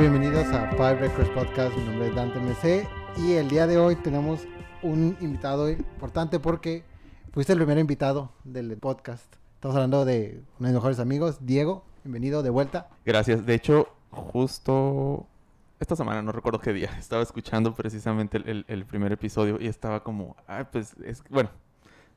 Bienvenidos a Five Records Podcast. Mi nombre es Dante MC y el día de hoy tenemos un invitado importante porque fuiste el primer invitado del podcast. Estamos hablando de uno de mis mejores amigos, Diego. Bienvenido de vuelta. Gracias. De hecho, justo esta semana, no recuerdo qué día, estaba escuchando precisamente el, el- el primer episodio y estaba como, ah, pues es, bueno,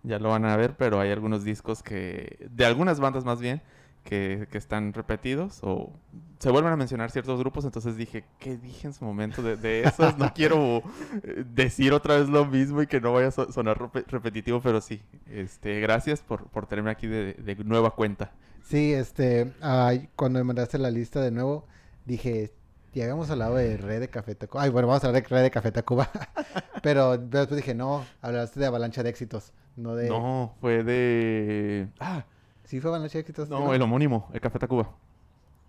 ya lo van a ver, pero hay algunos discos que, de algunas bandas más bien, que, que están repetidos o se vuelven a mencionar ciertos grupos, entonces dije, ¿qué dije en su momento de, de esos? No quiero eh, decir otra vez lo mismo y que no vaya a so- sonar repe- repetitivo, pero sí, este, gracias por, por tenerme aquí de, de nueva cuenta. Sí, este, ay, cuando me mandaste la lista de nuevo, dije, ya habíamos hablado de Red de Café Tacuba. Ay, bueno, vamos a hablar de Red de Café Tacuba. pero después dije, no, hablaste de Avalancha de Éxitos, no de... No, fue de... Ah, ¿Sí fue Avalancha de Éxitos? no, el homónimo, el Café Tacuba.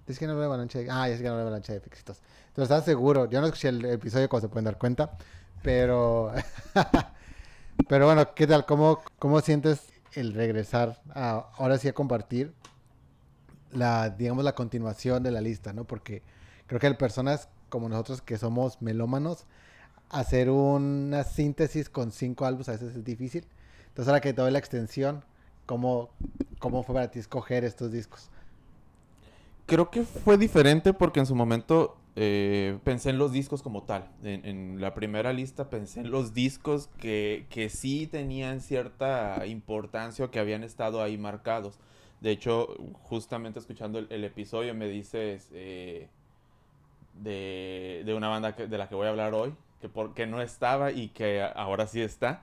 Es que no de Avalancha de... Ah, es que no de Avalancha de Éxitos. Entonces, ¿estás seguro? Yo no escuché el episodio como se pueden dar cuenta, pero... pero bueno, ¿qué tal? ¿Cómo, ¿Cómo sientes el regresar a, ahora sí a compartir la, digamos, la continuación de la lista, ¿no? Porque creo que hay personas como nosotros que somos melómanos, hacer una síntesis con cinco álbumes a veces es difícil. Entonces ahora que te doy la extensión, ¿cómo, cómo fue para ti escoger estos discos? Creo que fue diferente porque en su momento eh, pensé en los discos como tal. En, la primera lista pensé en los discos que, que sí tenían cierta importancia o que habían estado ahí marcados. De hecho, justamente escuchando el, episodio me dices eh, de, de una banda que- de la que voy a hablar hoy, que porque no estaba y que ahora sí está.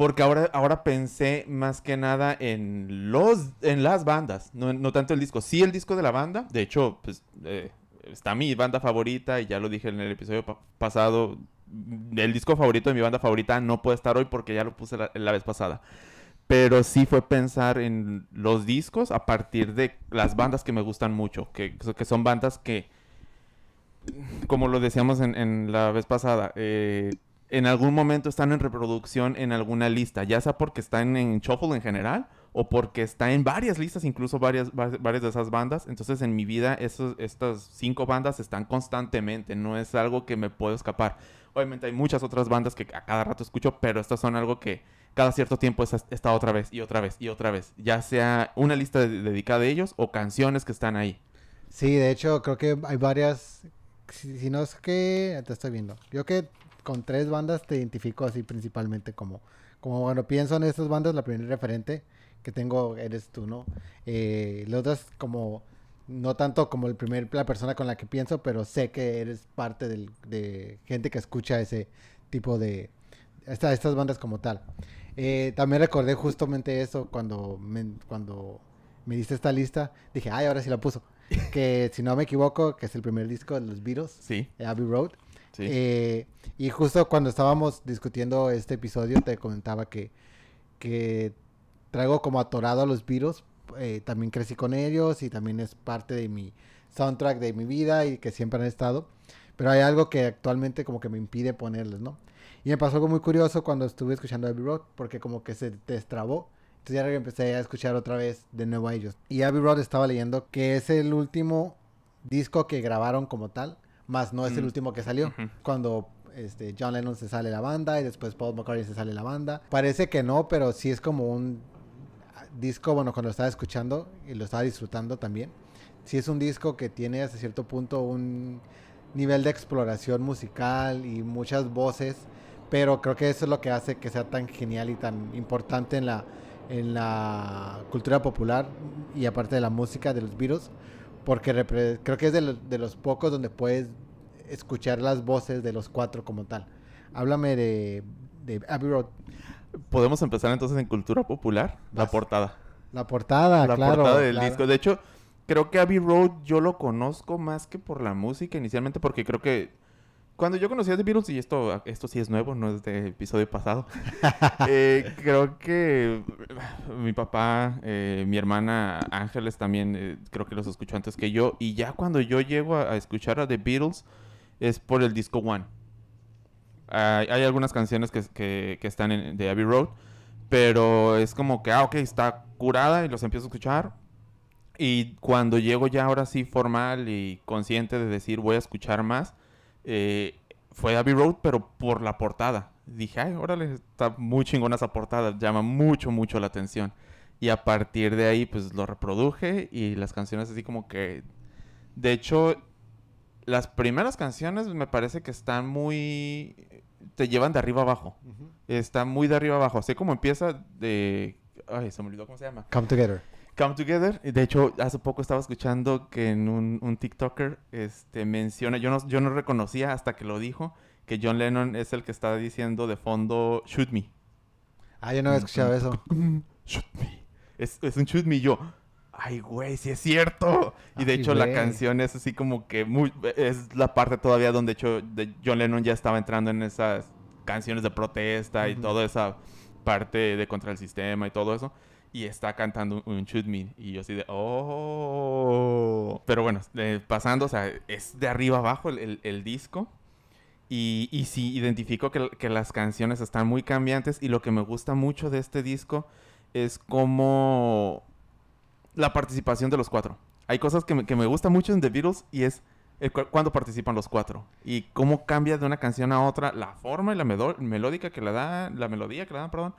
Porque ahora, ahora pensé más que nada en los en las bandas, no, no tanto el disco. Sí el disco de la banda, de hecho, pues eh, está mi banda favorita y ya lo dije en el episodio pa- pasado. El disco favorito de mi banda favorita no puede estar hoy porque ya lo puse la, la vez pasada. Pero sí fue pensar en los discos a partir de las bandas que me gustan mucho, que, que son bandas que, como lo decíamos en, en la vez pasada, eh, en algún momento están en reproducción en alguna lista, ya sea porque están en Shuffle en general o porque está en varias listas, incluso varias, va- varias de esas bandas. Entonces en mi vida esos, estas cinco bandas están constantemente, no es algo que me puedo escapar. Obviamente hay muchas otras bandas que a cada rato escucho, pero estas son algo que cada cierto tiempo es- está otra vez y otra vez y otra vez. Ya sea una lista de- dedicada a ellos o canciones que están ahí. Sí, de hecho, creo que hay varias. Si, si no es que. Te estoy viendo. Yo que con tres bandas te identifico así principalmente como. Como cuando pienso en estas bandas, la primera referente que tengo eres tú, ¿no? Eh, las otras como. No tanto como el primer, la persona con la que pienso, pero sé que eres parte del- de gente que escucha ese tipo de. esta- estas bandas como tal. Eh, también recordé justamente eso cuando me, cuando me diste esta lista. Dije, ay, ahora sí la puso. que si no me equivoco, que es el primer disco de los Beatles, Sí, Abbey Road. Sí. Eh, y justo cuando estábamos discutiendo este episodio, te comentaba que, que traigo como atorado a los Beatles. eh, también crecí con ellos y también es parte de mi soundtrack de mi vida y que siempre han estado. Pero hay algo que actualmente como que me impide ponerles, ¿no? Y me pasó algo muy curioso cuando estuve escuchando Abbey Road, porque como que se destrabó. Entonces ya empecé a escuchar otra vez de nuevo a ellos. Y Abbey Road estaba leyendo que es el último disco que grabaron como tal, más no es el Mm. último que salió. Ujú. Cuando este, John Lennon se sale la banda y después Paul McCartney se sale la banda. Parece que no, pero sí es como un disco, bueno, cuando lo estaba escuchando y lo estaba disfrutando también. Sí es un disco que tiene hasta cierto punto un nivel de exploración musical y muchas voces, pero creo que eso es lo que hace que sea tan genial y tan importante en la, en la cultura popular y aparte de la música de los Beatles, porque creo que es de los, de los pocos donde puedes escuchar las voces de los cuatro como tal. Háblame de, de Abbey Road. Podemos empezar entonces en cultura popular, la portada. La portada, la claro. portada del claro. disco. De hecho, creo que Abbey Road yo lo conozco más que por la música inicialmente, porque creo que cuando yo conocí a The Beatles, y esto, esto sí es nuevo, no es de episodio pasado, eh, creo que mi papá, eh, mi hermana Ángeles también, eh, creo que los escuchó antes que yo, y ya cuando yo llego a, a escuchar a The Beatles es por el disco One. Hay, algunas canciones que, que- que están en, de Abbey Road, pero es como que, ah, ok, está curada y los empiezo a escuchar. Y cuando llego ya ahora sí formal y consciente de decir voy a escuchar más, eh, fue Abbey Road, pero por la portada. Dije, ay, órale, está muy chingona esa portada, llama mucho, mucho la atención. Y a partir de ahí, pues lo reproduje y las canciones así como que... De hecho, las primeras canciones me parece que están muy... te llevan de arriba abajo. Está muy de arriba abajo. Así como empieza de... Ay, se me olvidó cómo se llama. Come Together. Come Together. De hecho, hace poco estaba escuchando que en un, un TikToker este, menciona, yo no, yo no reconocía hasta que lo dijo, que John Lennon es el que está diciendo de fondo Shoot Me. Ah, yo no había escuchado eso. Shoot Me. Es, es un Shoot Me yo. Ay, güey, sí es cierto. Y de Ay, hecho la canción es así como que muy, es la parte todavía donde hecho de John Lennon ya estaba entrando en esas canciones de protesta y toda esa parte de contra el sistema y todo eso. Y está cantando un, un Shoot Me. Y yo así de, oh. Pero bueno, eh, pasando, o sea, es de arriba abajo el, el- el disco. Y, y sí, identifico que, que las canciones están muy cambiantes. Y lo que me gusta mucho de este disco es como la participación de los cuatro. Hay cosas que me, que me gusta mucho en The Beatles y es el cu- cuando participan los cuatro. Y cómo cambia de una canción a otra la forma y la melódica que le da, la melodía que le dan, perdón,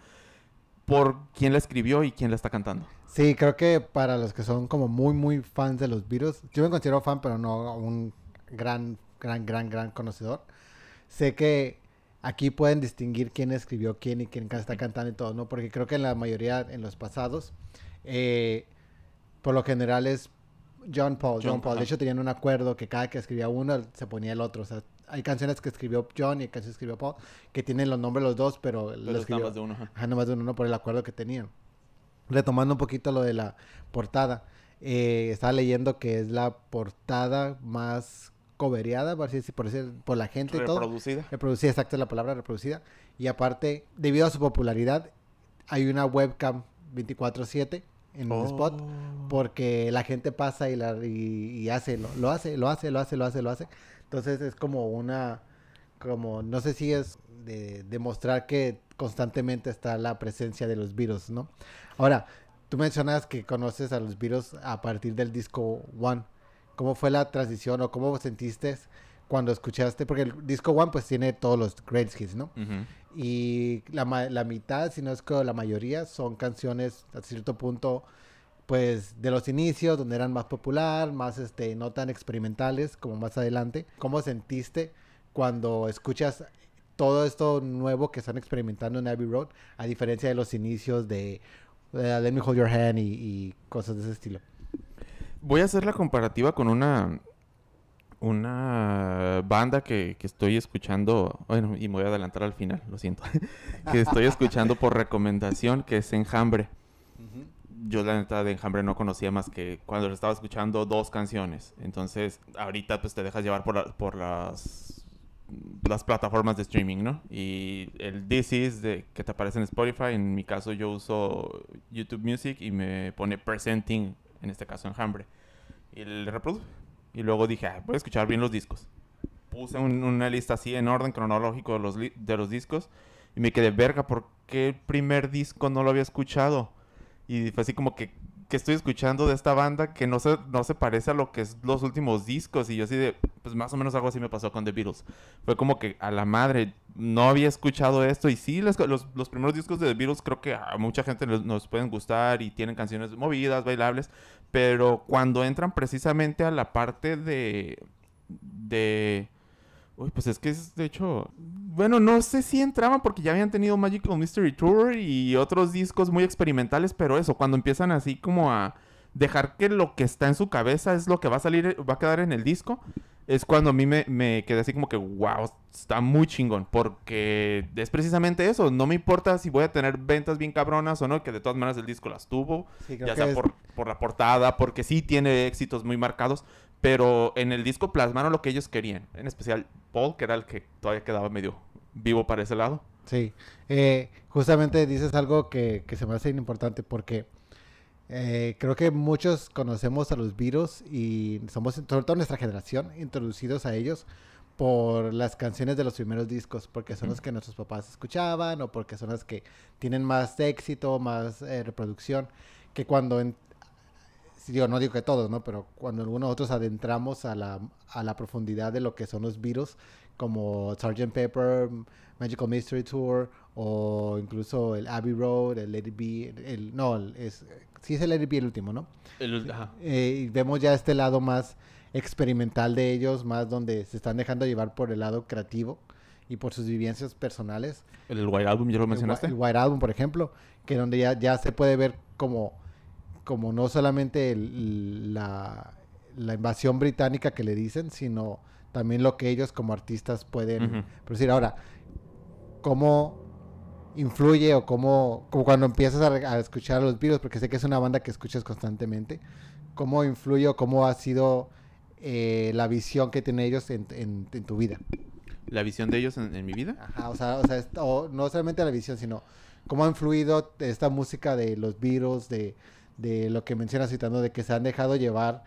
por quién la escribió y quién la está cantando. Sí, creo que para los que son como muy, muy fans de los Beatles, yo me considero fan, pero no un gran, gran, gran, gran conocedor. Sé que aquí pueden distinguir quién escribió quién y quién está cantando y todo, ¿no? Porque creo que en la mayoría, en los pasados, eh, por lo general es John Paul, John, John, Paul. De hecho, tenían un acuerdo que cada que escribía uno se ponía el otro. O sea, hay canciones que escribió John y canciones que escribió Paul que tienen los nombres los dos, pero, lo Pero está escribió- más de uno. ajá. Ajá, nomás de uno, no por el acuerdo que tenían. Retomando un poquito lo de la portada, eh, estaba leyendo que es la portada más cobereada, por, así decir, por, decir, por la gente y todo. Reproducida. Reproducida, exacto es la palabra, reproducida. Y aparte, debido a su popularidad, hay una webcam 24/7 en el spot Oh. porque la gente pasa y, la, y, y hace, lo, lo hace, lo hace, lo hace, lo hace, lo hace. Entonces es como una, como, no sé si es de demostrar que constantemente está la presencia de los virus, ¿no? Ahora, tú mencionas que conoces a los virus a partir del disco One. ¿Cómo fue la transición o cómo sentiste cuando escuchaste? Porque el disco One pues tiene todos los great hits, ¿no? Y la, la mitad, si no es que la mayoría, son canciones a cierto punto, pues de los inicios, donde eran más popular, más este, no tan experimentales como más adelante. ¿Cómo sentiste cuando escuchas todo esto nuevo que están experimentando en Abbey Road, a diferencia de los inicios de eh, Let Me Hold Your Hand y, y cosas de ese estilo? Voy a hacer la comparativa con una una banda que, que estoy escuchando, bueno, y me voy a adelantar al final, lo siento, que estoy escuchando por recomendación, que es Enjambre. Yo la neta de Enjambre no conocía más que cuando estaba escuchando dos canciones. Entonces, ahorita pues te dejas llevar por, la- por las las plataformas de streaming, ¿no? Y el This Is de, que te aparece en Spotify, en mi caso yo uso YouTube Music y me pone Presenting, en este caso Enjambre. Y le reproduje. Y luego dije, "Ah, voy a escuchar bien los discos. Puse un- una lista así en orden cronológico de los, de los discos. Y me quedé, verga, ¿por qué el primer disco no lo había escuchado? Y fue así como que, que estoy escuchando de esta banda que no se, no se parece a lo que es los últimos discos. Y yo así de, pues más o menos algo así me pasó con The Beatles. Fue como que a la madre, no había escuchado esto. Y sí, las- los, los primeros discos de The Beatles creo que a mucha gente nos, nos pueden gustar y tienen canciones movidas, bailables. Pero cuando entran precisamente a la parte de... de Uy, pues es que es de hecho. Bueno, no sé si entraban porque ya habían tenido Magical Mystery Tour y otros discos muy experimentales, pero eso, cuando empiezan así como a dejar que lo que está en su cabeza es lo que va a salir, va a quedar en el disco, es cuando a mí me, me quedé así como que, wow, está muy chingón, porque es precisamente eso, no me importa si voy a tener ventas bien cabronas o no, que de todas maneras el disco las tuvo, Sí, ya sea es- por, por la portada, porque sí tiene éxitos muy marcados, pero en el disco plasmaron lo que ellos querían, en especial Paul, que era el que todavía quedaba medio vivo para ese lado. Sí, eh, justamente dices algo que, que se me hace importante porque eh, creo que muchos conocemos a los virus y somos, sobre todo nuestra generación, introducidos a ellos por las canciones de los primeros discos, porque son los que nuestros papás escuchaban o porque son las que tienen más éxito, más eh, reproducción, que cuando en- digo, no digo que todos, ¿no? Pero cuando algunos nosotros adentramos a la, a la profundidad de lo que son los Beatles, como Sgt. Pepper, Magical Mystery Tour, o incluso el Abbey Road, el Let It Be, el, no, el- es, sí es el Let It Be el último, ¿no? El- ajá. Eh, y vemos ya este lado más experimental de ellos, más donde se están dejando llevar por el lado creativo y por sus vivencias personales. El White Album, ¿ya lo mencionaste? El, el White Album, por ejemplo, que donde ya, ya se puede ver como, como no solamente el- la, la invasión británica que le dicen, sino también lo que ellos como artistas pueden Ujú. producir. Ahora, ¿cómo influye o cómo, como cuando empiezas a, a escuchar a los Beatles, porque sé que es una banda que escuchas constantemente, cómo influye o cómo ha sido eh, la visión que tienen ellos en- en- en tu vida? La visión de ellos en, en mi vida. Ajá, o sea, o sea, es- o no solamente la visión, sino cómo ha influido esta música de los Beatles, de, de lo que mencionas citando, de que se han dejado llevar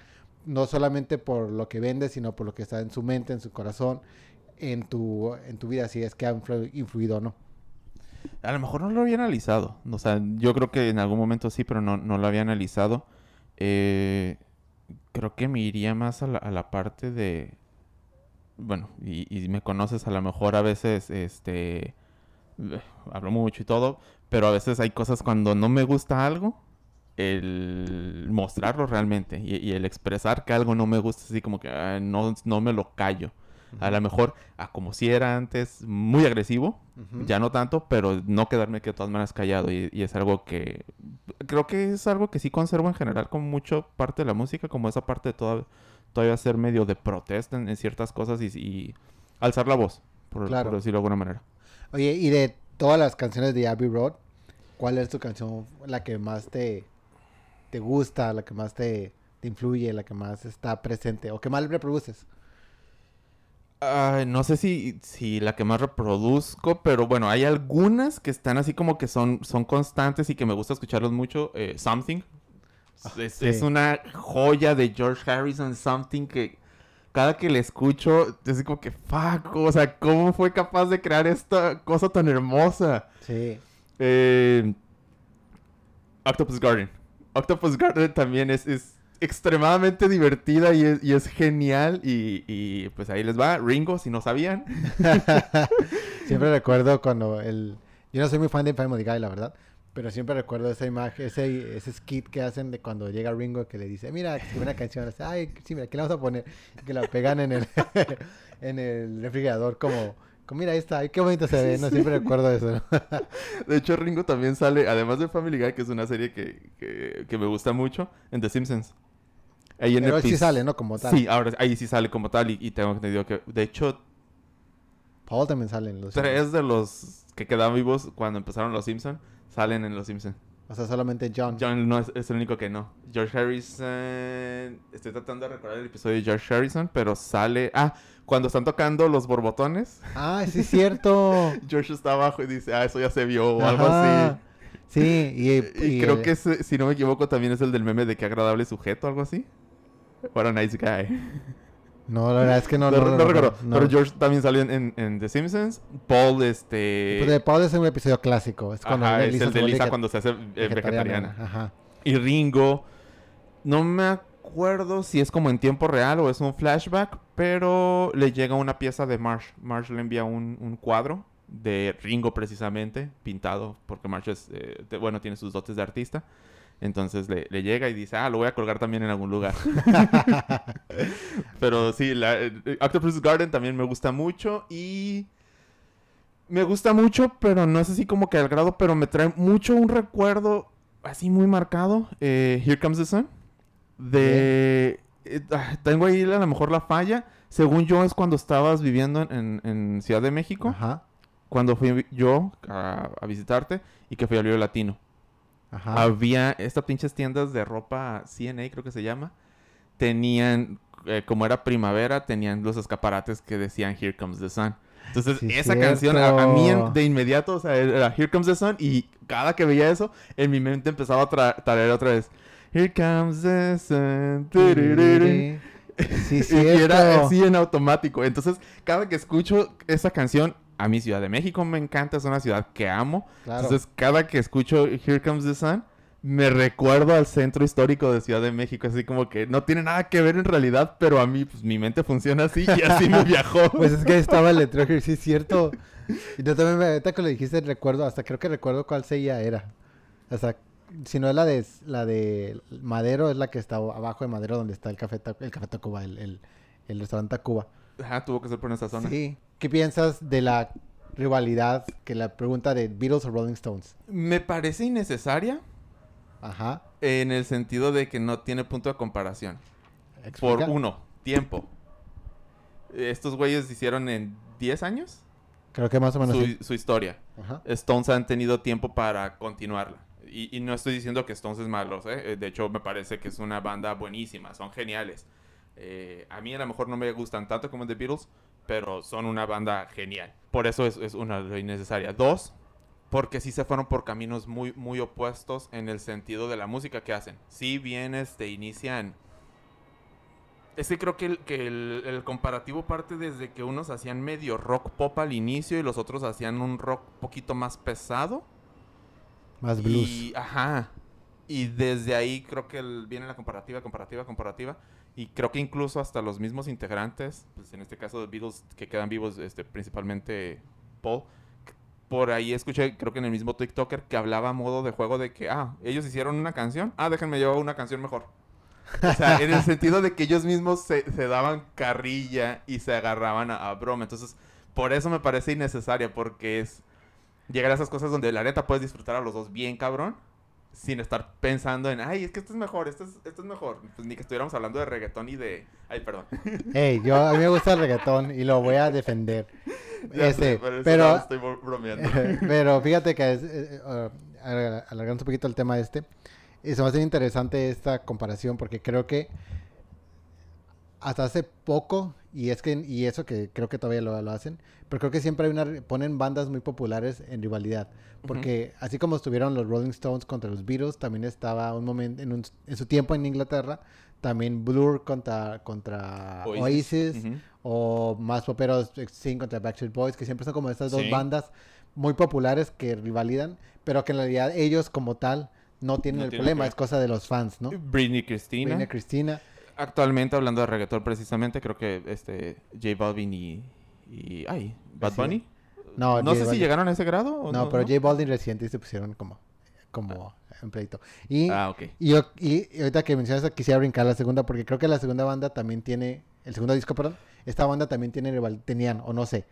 no solamente por lo que vende, sino por lo que está en su mente, en su corazón, en tu, en tu vida, si es que ha influ- influido o no. A lo mejor no lo había analizado. O sea, yo creo que en algún momento sí, pero no, no lo había analizado. Eh, creo que me iría más a la, a la parte de... Bueno, y, y me conoces a lo mejor a veces, este... eh, Hablo mucho y todo, pero a veces hay cosas cuando no me gusta algo, el mostrarlo realmente y, y el expresar que algo no me gusta, así como que ah, no, no me lo callo. A lo mejor, a como si era antes, muy agresivo, ya no tanto, pero no quedarme que de todas maneras callado. Y, y es algo que creo que es algo que sí conservo en general con mucho parte de la música, como esa parte de toda- todavía ser medio de protesta en, en ciertas cosas y, y alzar la voz, por, Claro. por decirlo de alguna manera. Oye, y de todas las canciones de Abbey Road, ¿cuál es tu canción la que más te, te gusta, la que más te, te influye, la que más está presente o que más reproduces? No sé si, si la que más reproduzco, pero bueno, hay algunas que están así como que son, son constantes y que me gusta escucharlos mucho. Eh, Something. Es, sí. es una joya de George Harrison, Something que cada que le escucho, es así como que, fuck, o sea, ¿cómo fue capaz de crear esta cosa tan hermosa? Sí. Eh, Octopus Garden. Octopus Garden también es, es extremadamente divertida y es, y es genial. Y, y, pues ahí les va. Ringo, si no sabían. siempre recuerdo cuando el... Yo no soy muy fan de Family Guy, la verdad. Pero siempre recuerdo esa imagen, ese, ese skit que hacen de cuando llega Ringo que le dice, mira, que una canción, dice, ay, sí, mira, ¿qué le vamos a poner? Que la pegan en el, en el refrigerador como, mira, ahí está, qué bonito se ve, ¿no? Siempre recuerdo eso, ¿no? De hecho, Ringo también sale, además de Family Guy, que es una serie que, que, que me gusta mucho, en The Simpsons. Ahí en Pero él sí sale, ¿no? Como tal. Sí, ahora ahí sí sale como tal. Y, y tengo entendido que, de hecho, Paul también sale en los... tres de los que quedaban vivos cuando empezaron los Simpsons salen en los Simpsons. O sea, solamente John. John no es, es el único que no. George Harrison. Estoy tratando de recordar el episodio de George Harrison, pero sale. Ah, cuando están tocando los borbotones, Ah, sí es cierto. George está abajo y dice, ah, eso ya se vio o algo así. Sí, y, Y, y creo el- que ese, si no me equivoco, también es el del meme de qué agradable sujeto, algo así. What a nice guy. No, la verdad es que no, No, no, no recuerdo. Pero George también salió en, The Simpsons. Paul, este. Pues de Paul es un episodio clásico. Es cuando ajá, es Lisa el de Lisa cuando se hace eh, vegetariana. Ajá. Y Ringo, no me acuerdo si es como en tiempo real o es un flashback, pero le llega una pieza de Marsh. Marsh le envía un, un cuadro de Ringo precisamente, pintado, porque Marsh es, eh, de- bueno, tiene sus dotes de artista. Entonces le, le llega y dice, ah, lo voy a colgar también en algún lugar. pero sí, la, eh, Octopus Garden también me gusta mucho y... Me gusta mucho, pero no es así como que al grado, pero me trae mucho un recuerdo así muy marcado. eh, Here Comes the Sun. De... eh, ah, tengo ahí a lo mejor la falla. Según yo es cuando estabas viviendo en, en- en Ciudad de México. Ajá. Cuando fui yo a, a visitarte y que fui al Vivo Latino. Ajá. Había estas pinches tiendas de ropa CNA, creo que se llama. Tenían, eh, como era primavera, tenían los escaparates que decían Here Comes the Sun. Entonces, Sí, esa canción a, a mí en- de inmediato, o sea, era Here Comes the Sun. Y cada que veía eso, en mi mente empezaba a tra- traer otra vez. Here comes the sun. turururu. Sí, Y era así en automático. Entonces, cada que escucho esa canción, a mi Ciudad de México me encanta, es una ciudad que amo. Claro. Entonces, cada que escucho Here Comes the Sun, me recuerdo al centro histórico de Ciudad de México, así como que no tiene nada que ver en realidad, pero a mí, pues mi mente funciona así y así me viajó. Pues es que estaba el letrero, sí es cierto. Y yo también, me, ahorita que lo dijiste, recuerdo, hasta creo que recuerdo cuál sella era. Hasta, si no es la de, la de Madero, es la que está abajo de Madero, donde está el Café, el café Tacuba, el, el, el restaurante Tacuba. Ajá, tuvo que ser por esa zona. Sí. ¿Qué piensas de la rivalidad, que la pregunta de Beatles o Rolling Stones? Me parece innecesaria Ajá. en el sentido de que no tiene punto de comparación. Por Explica. uno, tiempo. Estos güeyes hicieron en 10 años Creo que más o menos su, sí. su historia. Ajá. Stones han tenido tiempo para continuarla. Y, y no estoy diciendo que Stones es malo, ¿eh? Eh, De hecho, me parece que es una banda buenísima, son geniales. Eh, a mí a lo mejor no me gustan tanto como The Beatles, pero son una banda genial. Por eso es, es una lo innecesaria. Dos, porque sí se fueron por caminos muy, muy opuestos en el sentido de la música que hacen. Si bien este, inician... Es creo que, el, que el comparativo parte desde que unos hacían medio rock pop al inicio y los otros hacían un rock poquito más pesado. Más blues. Y, ajá. Y desde ahí creo que el- viene la comparativa, comparativa, comparativa. Y creo que incluso hasta los mismos integrantes, pues en este caso de Beatles, que quedan vivos, este, principalmente Paul, por ahí escuché, creo que en el mismo TikToker, que hablaba a modo de juego de que, ah, ellos hicieron una canción, ah, déjenme yo una canción mejor. O sea, en el sentido de que ellos mismos se, se daban carrilla y se agarraban a, a broma. Entonces, por eso me parece innecesaria, porque es llegar a esas cosas donde la neta puedes disfrutar a los dos bien cabrón, sin estar pensando en, ay, es que esto es mejor, esto es, esto es mejor. Pues ni que estuviéramos hablando de reggaetón y de... Ay, perdón. Hey, yo, a mí me gusta el reggaetón y lo voy a defender. Ya Este, sé, eso pero, estoy bro- bromeando. pero fíjate que es, eh, eh, uh, alargando un poquito el tema este, y se me hace interesante esta comparación porque creo que hasta hace poco, y es que, y eso que creo que todavía lo, lo hacen, pero creo que siempre hay una, ponen bandas muy populares en rivalidad. Porque así como estuvieron los Rolling Stones contra los Beatles, también estaba un momento, en, un- en su tiempo en Inglaterra, también Blur contra, contra Oasis, o más poperos Sing contra Backstreet Boys, que siempre son como estas dos Sí. bandas muy populares que rivalidan, pero que en realidad ellos como tal no tienen No el tienen problema, que- es cosa de los fans, ¿no? Britney Christina. Reina Cristina. Actualmente, hablando de reggaetón precisamente, creo que este J Balvin y... y ay, Bad Sí. Bunny. No, No, J sé si llegaron a ese grado o No, no. pero. J Balvin reciente se pusieron como, como en pleito. Y, Ah, ok. y, yo- y- y ahorita que mencionas quisiera brincar la segunda, porque creo que la segunda banda también tiene, el segundo disco, perdón, esta banda también tiene rival, tenían, o no sé.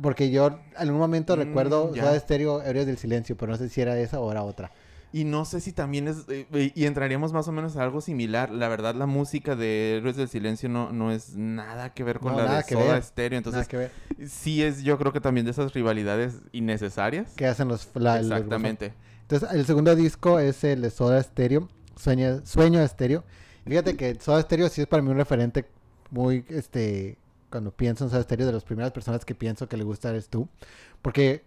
Porque yo en un momento Mm, recuerdo ya. Soda Stereo, Héroes del Silencio, pero no sé si era esa o era otra. Y no sé si también es... eh, y entraríamos más o menos a algo similar. La verdad, la música de Héroes del Silencio no, no es nada que ver con No, la de que Soda. Stereo. Nada Entonces, que ver. sí es yo creo que también de esas rivalidades innecesarias. ¿Qué hacen los... la- Exactamente. Entonces, el segundo disco es el de Soda Stereo, Sueño, Sueño Stereo. Y Fíjate que Soda Stereo sí es para mí un referente muy, este, cuando pienso en Soda Stereo, de las primeras personas que pienso que le gusta eres tú. Porque,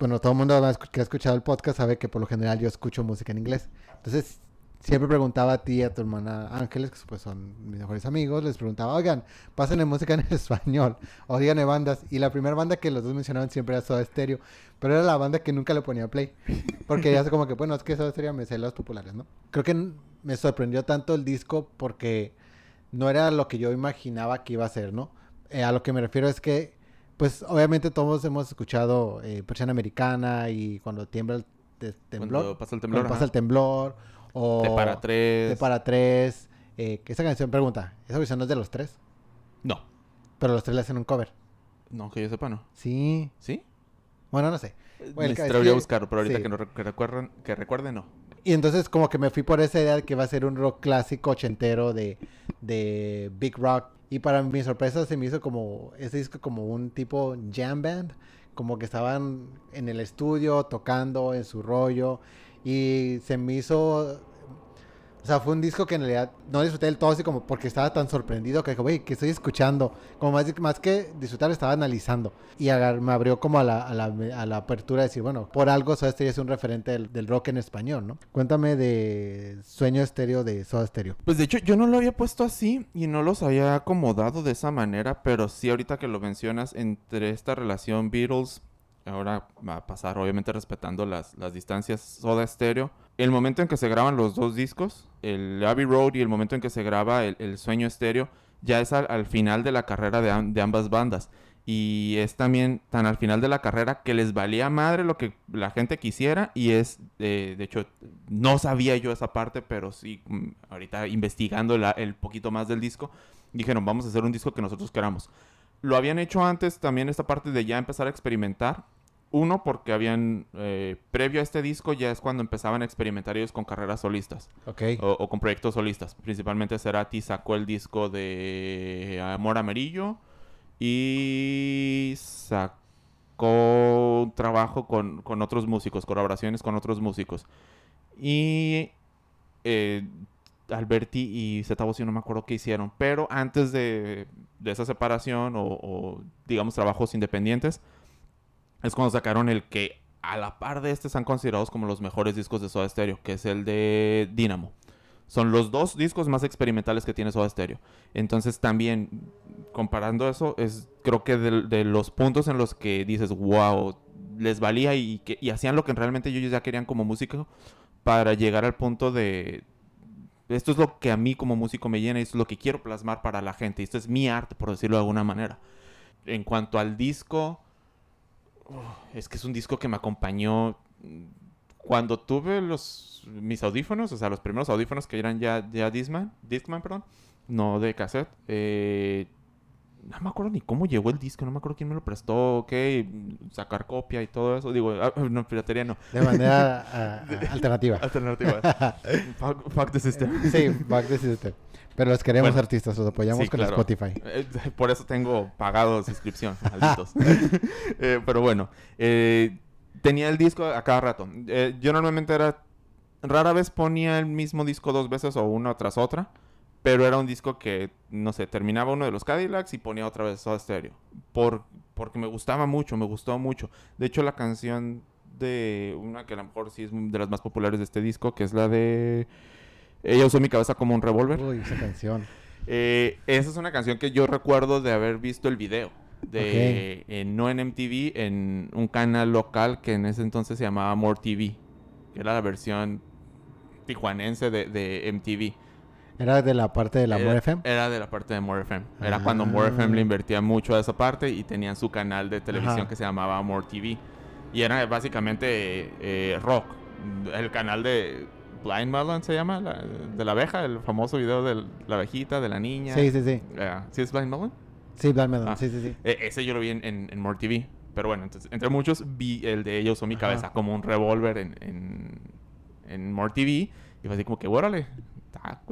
bueno, todo el mundo que ha escuchado el podcast sabe que por lo general yo escucho música en inglés. Entonces, siempre preguntaba a ti y a tu hermana Ángeles, que pues son mis mejores amigos, les preguntaba, oigan, pásenle música en español, o díganme bandas. Y la primera banda que los dos mencionaban siempre era Soda Stereo, pero era la banda que nunca le ponía play. Porque ya sé como que, bueno, es que Soda Stereo me sé las populares, ¿no? Creo que me sorprendió tanto el disco porque no era lo que yo imaginaba que iba a ser, ¿no? Eh, a lo que me refiero es que, pues, obviamente todos hemos escuchado eh, Persiana Americana y cuando tiembla el te- temblor. Cuando pasa el Cuando temblor. pasa ajá. el temblor. O De para tres. De para tres. Eh, esa canción pregunta, esa versión no es de los tres, No. pero los tres le hacen un cover. No, que yo sepa, no. Sí. ¿Sí? Bueno, no sé. Bueno, ca- es Necesitaría que- buscarlo, pero ahorita sí. que, no, que recuerden, que recuerden, no. Y entonces como que me fui por esa idea de que iba a ser un rock clásico ochentero de, de Big Rock. Y para mi sorpresa se me hizo como ese disco como un tipo jam band. Como que estaban en el estudio tocando en su rollo. Y se me hizo... O sea, fue un disco que en realidad no disfruté del todo así como porque estaba tan sorprendido que dije, güey, que estoy escuchando? Como más, más que disfrutar, estaba analizando. Y me abrió como a la, a la, a la apertura de decir, bueno, por algo Soda Stereo es un referente del, del rock en español, ¿no? Cuéntame de Sueño Estéreo de Soda Stereo. Pues de hecho yo no lo había puesto así y no los había acomodado de esa manera, pero sí ahorita que lo mencionas entre esta relación Beatles, ahora va a pasar obviamente respetando las, las distancias Soda Stereo, El momento en que se graban los dos discos, el Abbey Road y el momento en que se graba el, Sueño Estéreo, ya es al, final de la carrera de, ambas bandas. Y es también tan al final de la carrera que les valía madre lo que la gente quisiera. Y es, de hecho, no sabía yo esa parte, pero sí, mm, ahorita investigando el poquito más del disco, dijeron, vamos a hacer un disco que nosotros queramos. Lo habían hecho antes también esta parte de ya empezar a experimentar. Uno, porque habían, eh, previo a este disco, ya es cuando empezaban a experimentar ellos con carreras solistas. Ok. O, con proyectos solistas. Principalmente Cerati sacó el disco de Amor Amarillo y sacó un trabajo con, con otros músicos, colaboraciones con otros músicos. Y eh, Alberti y Zeta yo no me acuerdo qué hicieron, pero antes de, esa separación o, digamos trabajos independientes, es cuando sacaron el que a la par de este están considerados como los mejores discos de Soda Stereo, que es el de Dynamo. Son los dos discos más experimentales que tiene Soda Stereo. Entonces también, comparando eso, es creo que de, los puntos en los que dices, wow, les valía y, que, y hacían lo que realmente ellos ya querían como músico para llegar al punto de, esto es lo que a mí como músico me llena esto es lo que quiero plasmar para la gente. Esto es mi arte, por decirlo de alguna manera. En cuanto al disco, es que es un disco que me acompañó cuando tuve los mis audífonos, o sea, los primeros audífonos que eran ya, ya Discman, Discman, perdón, no de cassette. Eh, no me acuerdo ni cómo llegó el disco, no me acuerdo quién me lo prestó, ok, sacar copia y todo eso. Digo, ah, no, piratería no. De manera ah, alternativa. Alternativa. fuck, the system. Sí, fuck the system. Pero los queremos artistas, los apoyamos con Spotify. Eh, por eso tengo pagado suscripción, malditos. Eh, pero bueno, eh, tenía el disco a cada rato. yo normalmente era, rara vez ponía el mismo disco dos veces o una tras otra. Pero era un disco que, no sé, terminaba uno de los Cadillacs y ponía otra vez Soda Stereo. Por, porque me gustaba mucho, me gustó mucho. De hecho, la canción de una que a lo mejor sí es de las más populares de este disco, que es la de Ella usó mi cabeza como un revólver. Uy, esa canción. Eh, esa es una canción que yo recuerdo de haber visto el video. De, no en MTV, en un canal local que en ese entonces se llamaba More TV, que era la versión tijuanense de, de MTV. ¿Era de la parte de la More FM? Era de la parte de More FM. Era cuando More FM le invertía mucho a esa parte y tenían su canal de televisión que se llamaba More TV. Y era básicamente eh, rock. El canal de Blind Melon se llama, de la abeja, el famoso video de la abejita, de la niña. Sí, sí, sí. ¿Sí es Blind Melon? Sí, Blind Melon, ah. sí, sí, sí. E, ese yo lo vi en, en, More TV. Pero bueno, entonces, entre muchos vi el de ellos o mi cabeza como un revólver en, en, en More TV. Y fue así como que, órale,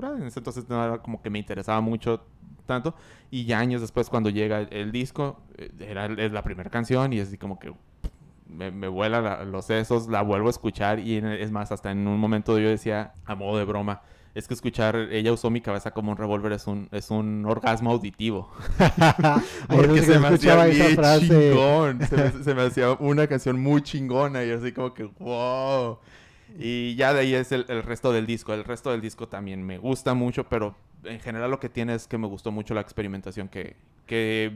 en ese entonces no era como que me interesaba mucho tanto. Y ya años después, cuando llega el, disco, eh, era, es la primera canción y es así como que me, me vuela los sesos, la vuelvo a escuchar. Y es más, hasta en un momento yo decía, a modo de broma, es que escuchar, ella usó mi cabeza como un revólver, es un, es un orgasmo auditivo. Porque se, me hacía bien chingón. Se me, se me, hacía una canción muy chingona y así como que, wow. Y ya de ahí es el, resto del disco. El resto del disco también me gusta mucho, pero en general lo que tiene es que me gustó mucho la experimentación que, que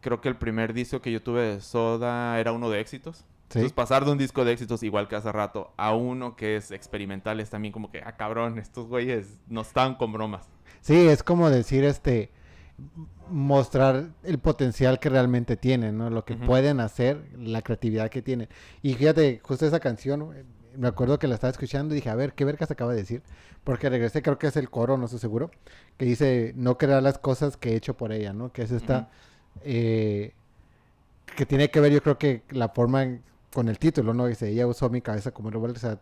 creo que el primer disco que yo tuve de Soda era uno de éxitos. Entonces pasar de un disco de éxitos igual que hace rato a uno que es experimental es también como que, ah, cabrón, estos güeyes no están con bromas. Sí, es como decir, este, mostrar el potencial que realmente tienen, ¿no? Lo que pueden hacer, la creatividad que tienen. Y fíjate, justo esa canción, me acuerdo que la estaba escuchando y dije, a ver, ¿qué verga se acaba de decir? Porque regresé, creo que es el coro, no estoy seguro, que dice, no crear las cosas que he hecho por ella, ¿no? Que es esta, eh, que tiene que ver, yo creo que la forma con el título, ¿no? Dice, ella usó mi cabeza como un o sea,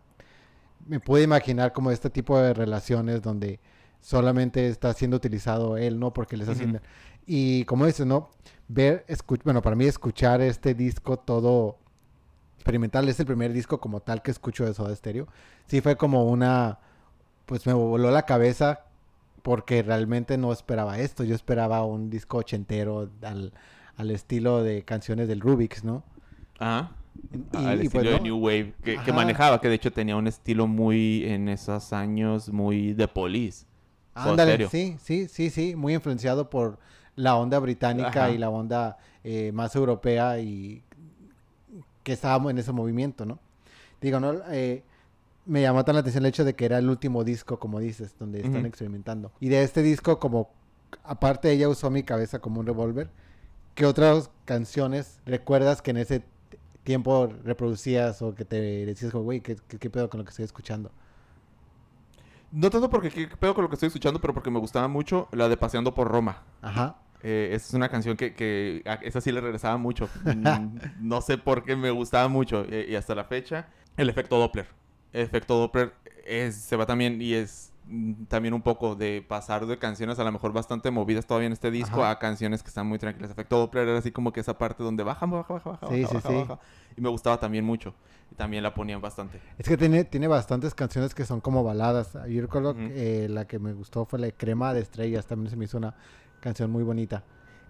me pude imaginar como este tipo de relaciones donde solamente está siendo utilizado él, ¿no? Porque le está haciendo... Y como dices, ¿no? Ver, bueno, para mí escuchar este disco todo experimental, es el primer disco como tal que escucho de Soda Stereo. Sí fue como una, pues me voló la cabeza porque realmente no esperaba esto. Yo esperaba un disco ochentero al, al estilo de canciones del Rubik's, ¿no? Ajá. Y, al pues estilo de New Wave que, que, manejaba, que de hecho tenía un estilo muy en esos años muy de Police. Ándale, sí, sí, sí, sí, muy influenciado por la onda británica y la onda eh, más europea y que estábamos en ese movimiento, ¿no? Digo, ¿no? Eh, me llamó tan la atención el hecho de que era el último disco, como dices, donde están experimentando. Y de este disco, como aparte ella usó mi cabeza como un revólver, ¿qué otras canciones recuerdas que en ese tiempo reproducías o que te decías como, güey, ¿qué, qué, qué pedo con lo que estoy escuchando? No tanto porque qué pedo con lo que estoy escuchando, pero porque me gustaba mucho la de Paseando por Roma. Ajá. Eh, esa es una canción que, que a esa sí le regresaba mucho. Mm, no sé por qué me gustaba mucho. eh, y hasta la fecha, el efecto Doppler. El efecto Doppler es, se va también y es también un poco de pasar de canciones a lo mejor bastante movidas todavía en este disco Ajá. a canciones que están muy tranquilas. Efecto Doppler era así como que esa parte donde baja, baja, baja, baja, Sí, baja, sí, baja, sí. baja. Y me gustaba también mucho. Y también la ponían bastante. Es que tiene, tiene bastantes canciones que son como baladas. Yo recuerdo que eh, la que me gustó fue la de Crema de Estrellas. También se me hizo una canción muy bonita.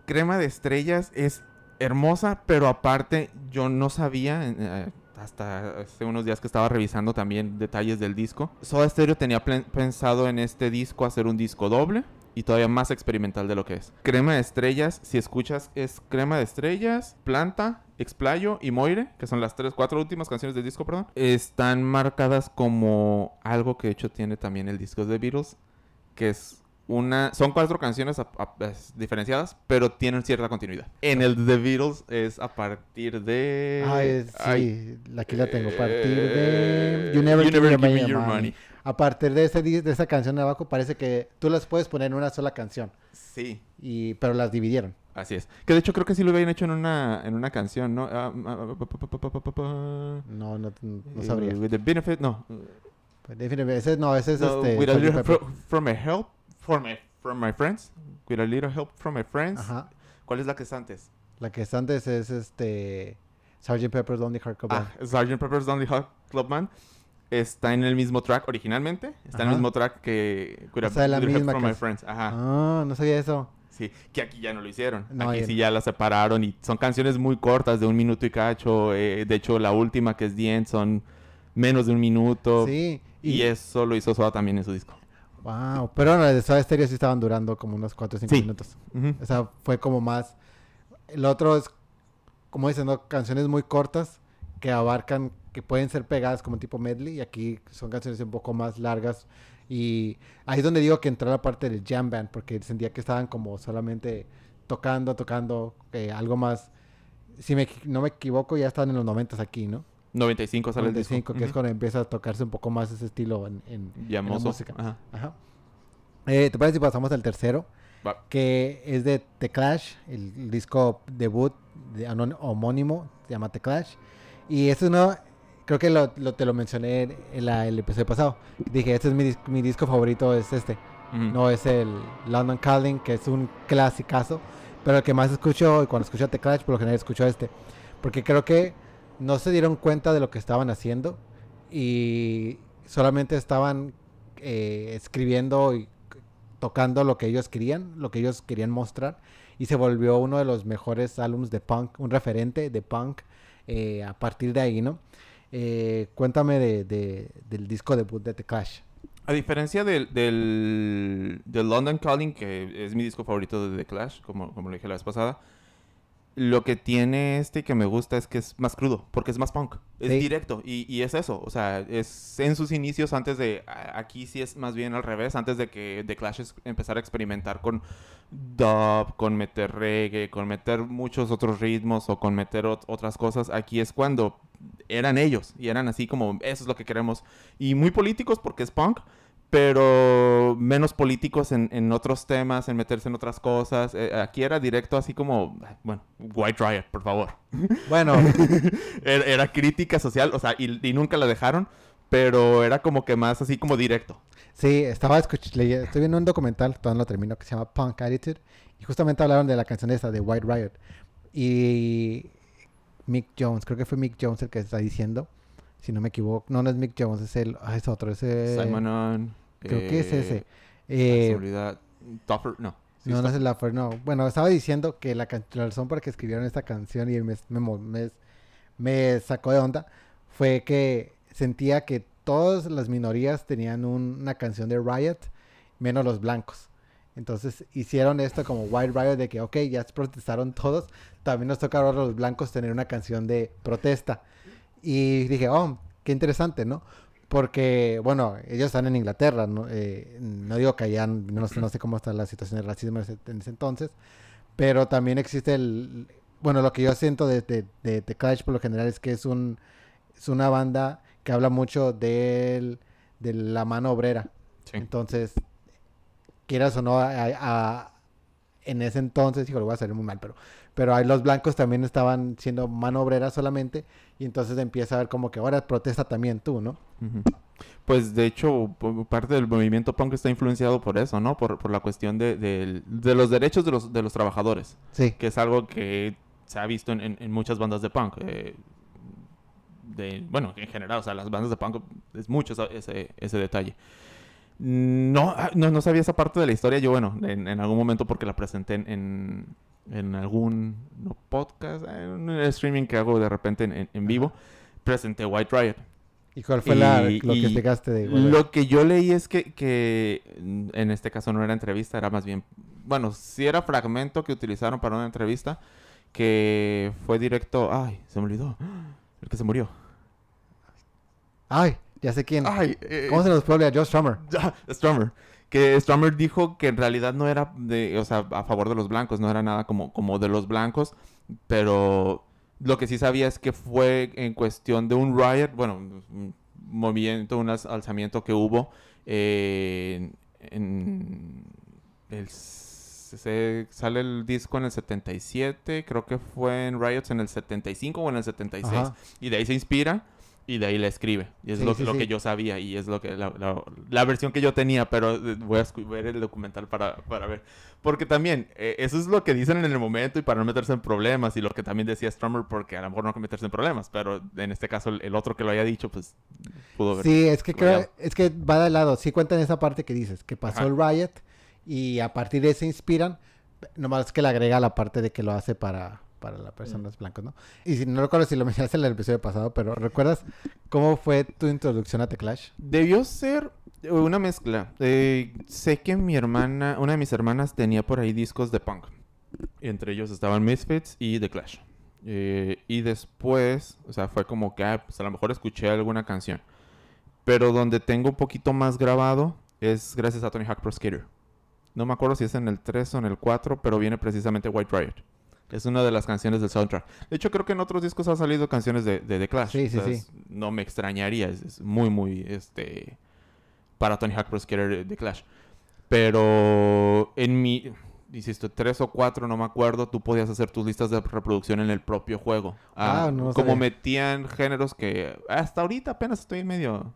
Crema de Estrellas es hermosa, pero aparte yo no sabía, eh, hasta hace unos días que estaba revisando también detalles del disco. Soda Stereo tenía pensado en este disco hacer un disco doble y todavía más experimental de lo que es. Crema de Estrellas, si escuchas, es Crema de Estrellas, Planta, Explayo y Moire, que son las tres, cuatro últimas canciones del disco, perdón. Están marcadas como algo que de hecho tiene también el disco de Beatles, que es una son cuatro canciones a- a- es, diferenciadas pero tienen cierta continuidad en el The Beatles es a partir de Ah, es- sí, Ay, aquí la tengo. A partir eh, de You Never, You Give Me Give Your Me Your Money. Money. A partir de, ese, de esa canción de abajo parece que tú las puedes poner en una sola canción. sí Y, pero las dividieron. así es que de hecho creo que sí lo habían hecho en una en una canción no. No, no, no Eh, sabría. with the benefit no Pues, definitivamente, ese, no, ese es No, este. with a from my help from my from my friends with a little help from my friends Ajá. ¿cuál es la que es antes? La que está antes es este. Sgt. Pepper's Lonely Heart Club Band. Ah, Sgt. Pepper's Lonely Heart Club Band está en el mismo track originalmente. Está en el mismo track que a O sea, la misma from My. Friends. Ajá. Ah, no sabía eso. Sí, que aquí ya no lo hicieron. No, aquí sí ya la separaron y son canciones muy cortas, de un minuto y cacho. eh, de hecho, la última que es The End son menos de un minuto. Sí. Y, eso lo hizo Soda también en su disco. Wow. Pero las de Soda Stereo sí estaban durando como unos 4 o 5 Sí. minutos. O sea, fue como más. El otro es, como dicen, ¿no? canciones muy cortas que abarcan, que pueden ser pegadas como tipo medley. Y aquí son canciones un poco más largas. Y ahí es donde digo que entró la parte del jam band, porque sentía que estaban como solamente tocando, tocando, eh, algo más. Si me, no me equivoco, ya estaban en los 90 aquí, ¿no? 95 sale el 95, disco. que es Ujú. cuando empieza a tocarse un poco más ese estilo en, en- en la música. Ajá. Ajá. Eh, ¿Te parece si pasamos al tercero? Va. Que es de The Clash, el, el disco debut de homónimo, se llama The Clash. Y este es uno, creo que lo, lo- te lo mencioné en la- el episodio pasado. Dije, este es mi, mi disco favorito, es este. Ujú. No es el London Calling, que es un clasicazo. Pero el que más escucho, y cuando escucho The Clash, por lo general escucho este. Porque creo que no se dieron cuenta de lo que estaban haciendo. Y solamente estaban eh, escribiendo y tocando lo que ellos querían, lo que ellos querían mostrar. Y se volvió uno de los mejores álbumes de punk, un referente de punk eh, a partir de ahí, ¿no? Eh, cuéntame de, de- del disco debut de The Clash. A diferencia del, London Calling, que es mi disco favorito de The Clash, como, como dije la vez pasada, lo que tiene este que me gusta es que es más crudo, porque es más punk, es Sí. directo, y, y es eso, o sea, es en sus inicios, antes de, aquí sí es más bien al revés, antes de que The Clash empezara a experimentar con dub, con meter reggae, con meter muchos otros ritmos o con meter ot- otras cosas, aquí es cuando eran ellos, y eran así como, eso es lo que queremos, y muy políticos porque es punk, pero menos políticos en, en otros temas, en meterse en otras cosas. Eh, aquí era directo así como, bueno, White Riot, por favor. Bueno, Era, era crítica social, o sea, y, y nunca la dejaron, pero era como que más así como directo. Sí, estaba escuch- leye- estoy viendo un documental, todavía no lo termino, que se llama Punk Attitude. Y justamente hablaron de la canción esta de White Riot. Y Mick Jones, creo que fue Mick Jones el que está diciendo, si no me equivoco. No, no es Mick Jones, es el, ah, es otro, es el- Simon On. Eh, creo que es ese. eh, Eh, seguridad. Topher, no. Sí, no, no es el Laffer, no. Bueno, estaba diciendo que la, la razón por la que escribieron esta canción y me, me, mo- me- me sacó de onda fue que sentía que todas las minorías tenían un- una canción de Riot, menos los blancos. Entonces hicieron esto como White Riot de que, ok, ya protestaron todos, también nos toca ahora a los blancos tener una canción de protesta. Y dije, oh, qué interesante, ¿no? Porque, bueno, ellos están en Inglaterra, no, eh, no digo que allá, no, sé- no sé cómo está la situación de racismo en ese, en ese entonces, pero también existe el, bueno, lo que yo siento de, de, de The Clash por lo general es que es un, es una banda que habla mucho del, de la mano obrera. Sí. Entonces, quieras o no, a- a- en ese entonces, hijo, lo voy a salir muy mal, pero, pero ahí los blancos también estaban siendo mano obrera solamente, y entonces empieza a ver como que ahora protesta también tú, ¿no? Pues de hecho, parte del movimiento punk está influenciado por eso, ¿no? Por, por la cuestión de, de los derechos de los, de los trabajadores, Sí. que es algo que se ha visto en, en- en muchas bandas de punk. eh, de, bueno, en general, o sea, las bandas de punk es mucho ese, ese detalle. No, ah, no, no sabía esa parte de la historia. Yo, bueno, en, en algún momento porque la presenté en, en, algún no, podcast, en un streaming que hago de repente en, en- vivo, presenté White Riot. ¿Y cuál fue la, lo que explicaste de Wolverine? Lo que yo leí es que, que en este caso no era entrevista, era más bien, bueno, sí era fragmento que utilizaron para una entrevista, que fue directo, ay, se me olvidó, el que se murió. Ay, ya sé quién. Ay, eh, ¿Cómo se nos puede olvidar? Joe Strummer. Strummer. Que Strummer dijo que en realidad no era de, o sea, a favor de los blancos, no era nada como, como de los blancos, pero lo que sí sabía es que fue en cuestión de un riot, bueno, un movimiento, un alz- alzamiento que hubo eh, en, el, se, sale el disco en el 77, creo que fue en Riots en el 75 o en el 76, Ajá. y de ahí se inspira y de ahí la escribe. Y es Sí, lo, sí, lo sí. que yo sabía y es lo que la, la- la versión que yo tenía, pero eh, voy a ver el documental para, para ver. Porque también, eh, eso es lo que dicen en el momento y para no meterse en problemas y lo que también decía Strummer porque a lo mejor no hay que meterse en problemas, pero en este caso el, el otro que lo haya dicho, pues pudo ver. Sí, es que creo, es que va de lado. Sí cuentan esa parte que dices, que pasó Ajá. el riot y a partir de eso inspiran. Nomás que le agrega la parte de que lo hace para, para las personas blancas, ¿no? Y si no recuerdo si lo mencionaste en el episodio pasado, pero ¿recuerdas cómo fue tu introducción a The Clash? Debió ser una mezcla. Eh, sé que mi hermana, una de mis hermanas tenía por ahí discos de punk. Entre ellos estaban Misfits y The Clash. Eh, y después, o sea, fue como que ah, pues a lo mejor escuché alguna canción. Pero donde tengo un poquito más grabado es gracias a Tony Hawk Pro Skater. No me acuerdo si es en el 3 o en el 4, pero viene precisamente White Riot. Es una de las canciones del soundtrack. De hecho, creo que en otros discos han salido canciones de, de The Clash. Sí, sí, O sea, sí. es- no me extrañaría. Es, es muy, muy, este... Para Tony Hawk Pro Skater de Clash. Pero en mi... Insisto, tres o cuatro, no me acuerdo. Tú podías hacer tus listas de reproducción en el propio juego. Ah, no como sabía. metían géneros que hasta ahorita apenas estoy medio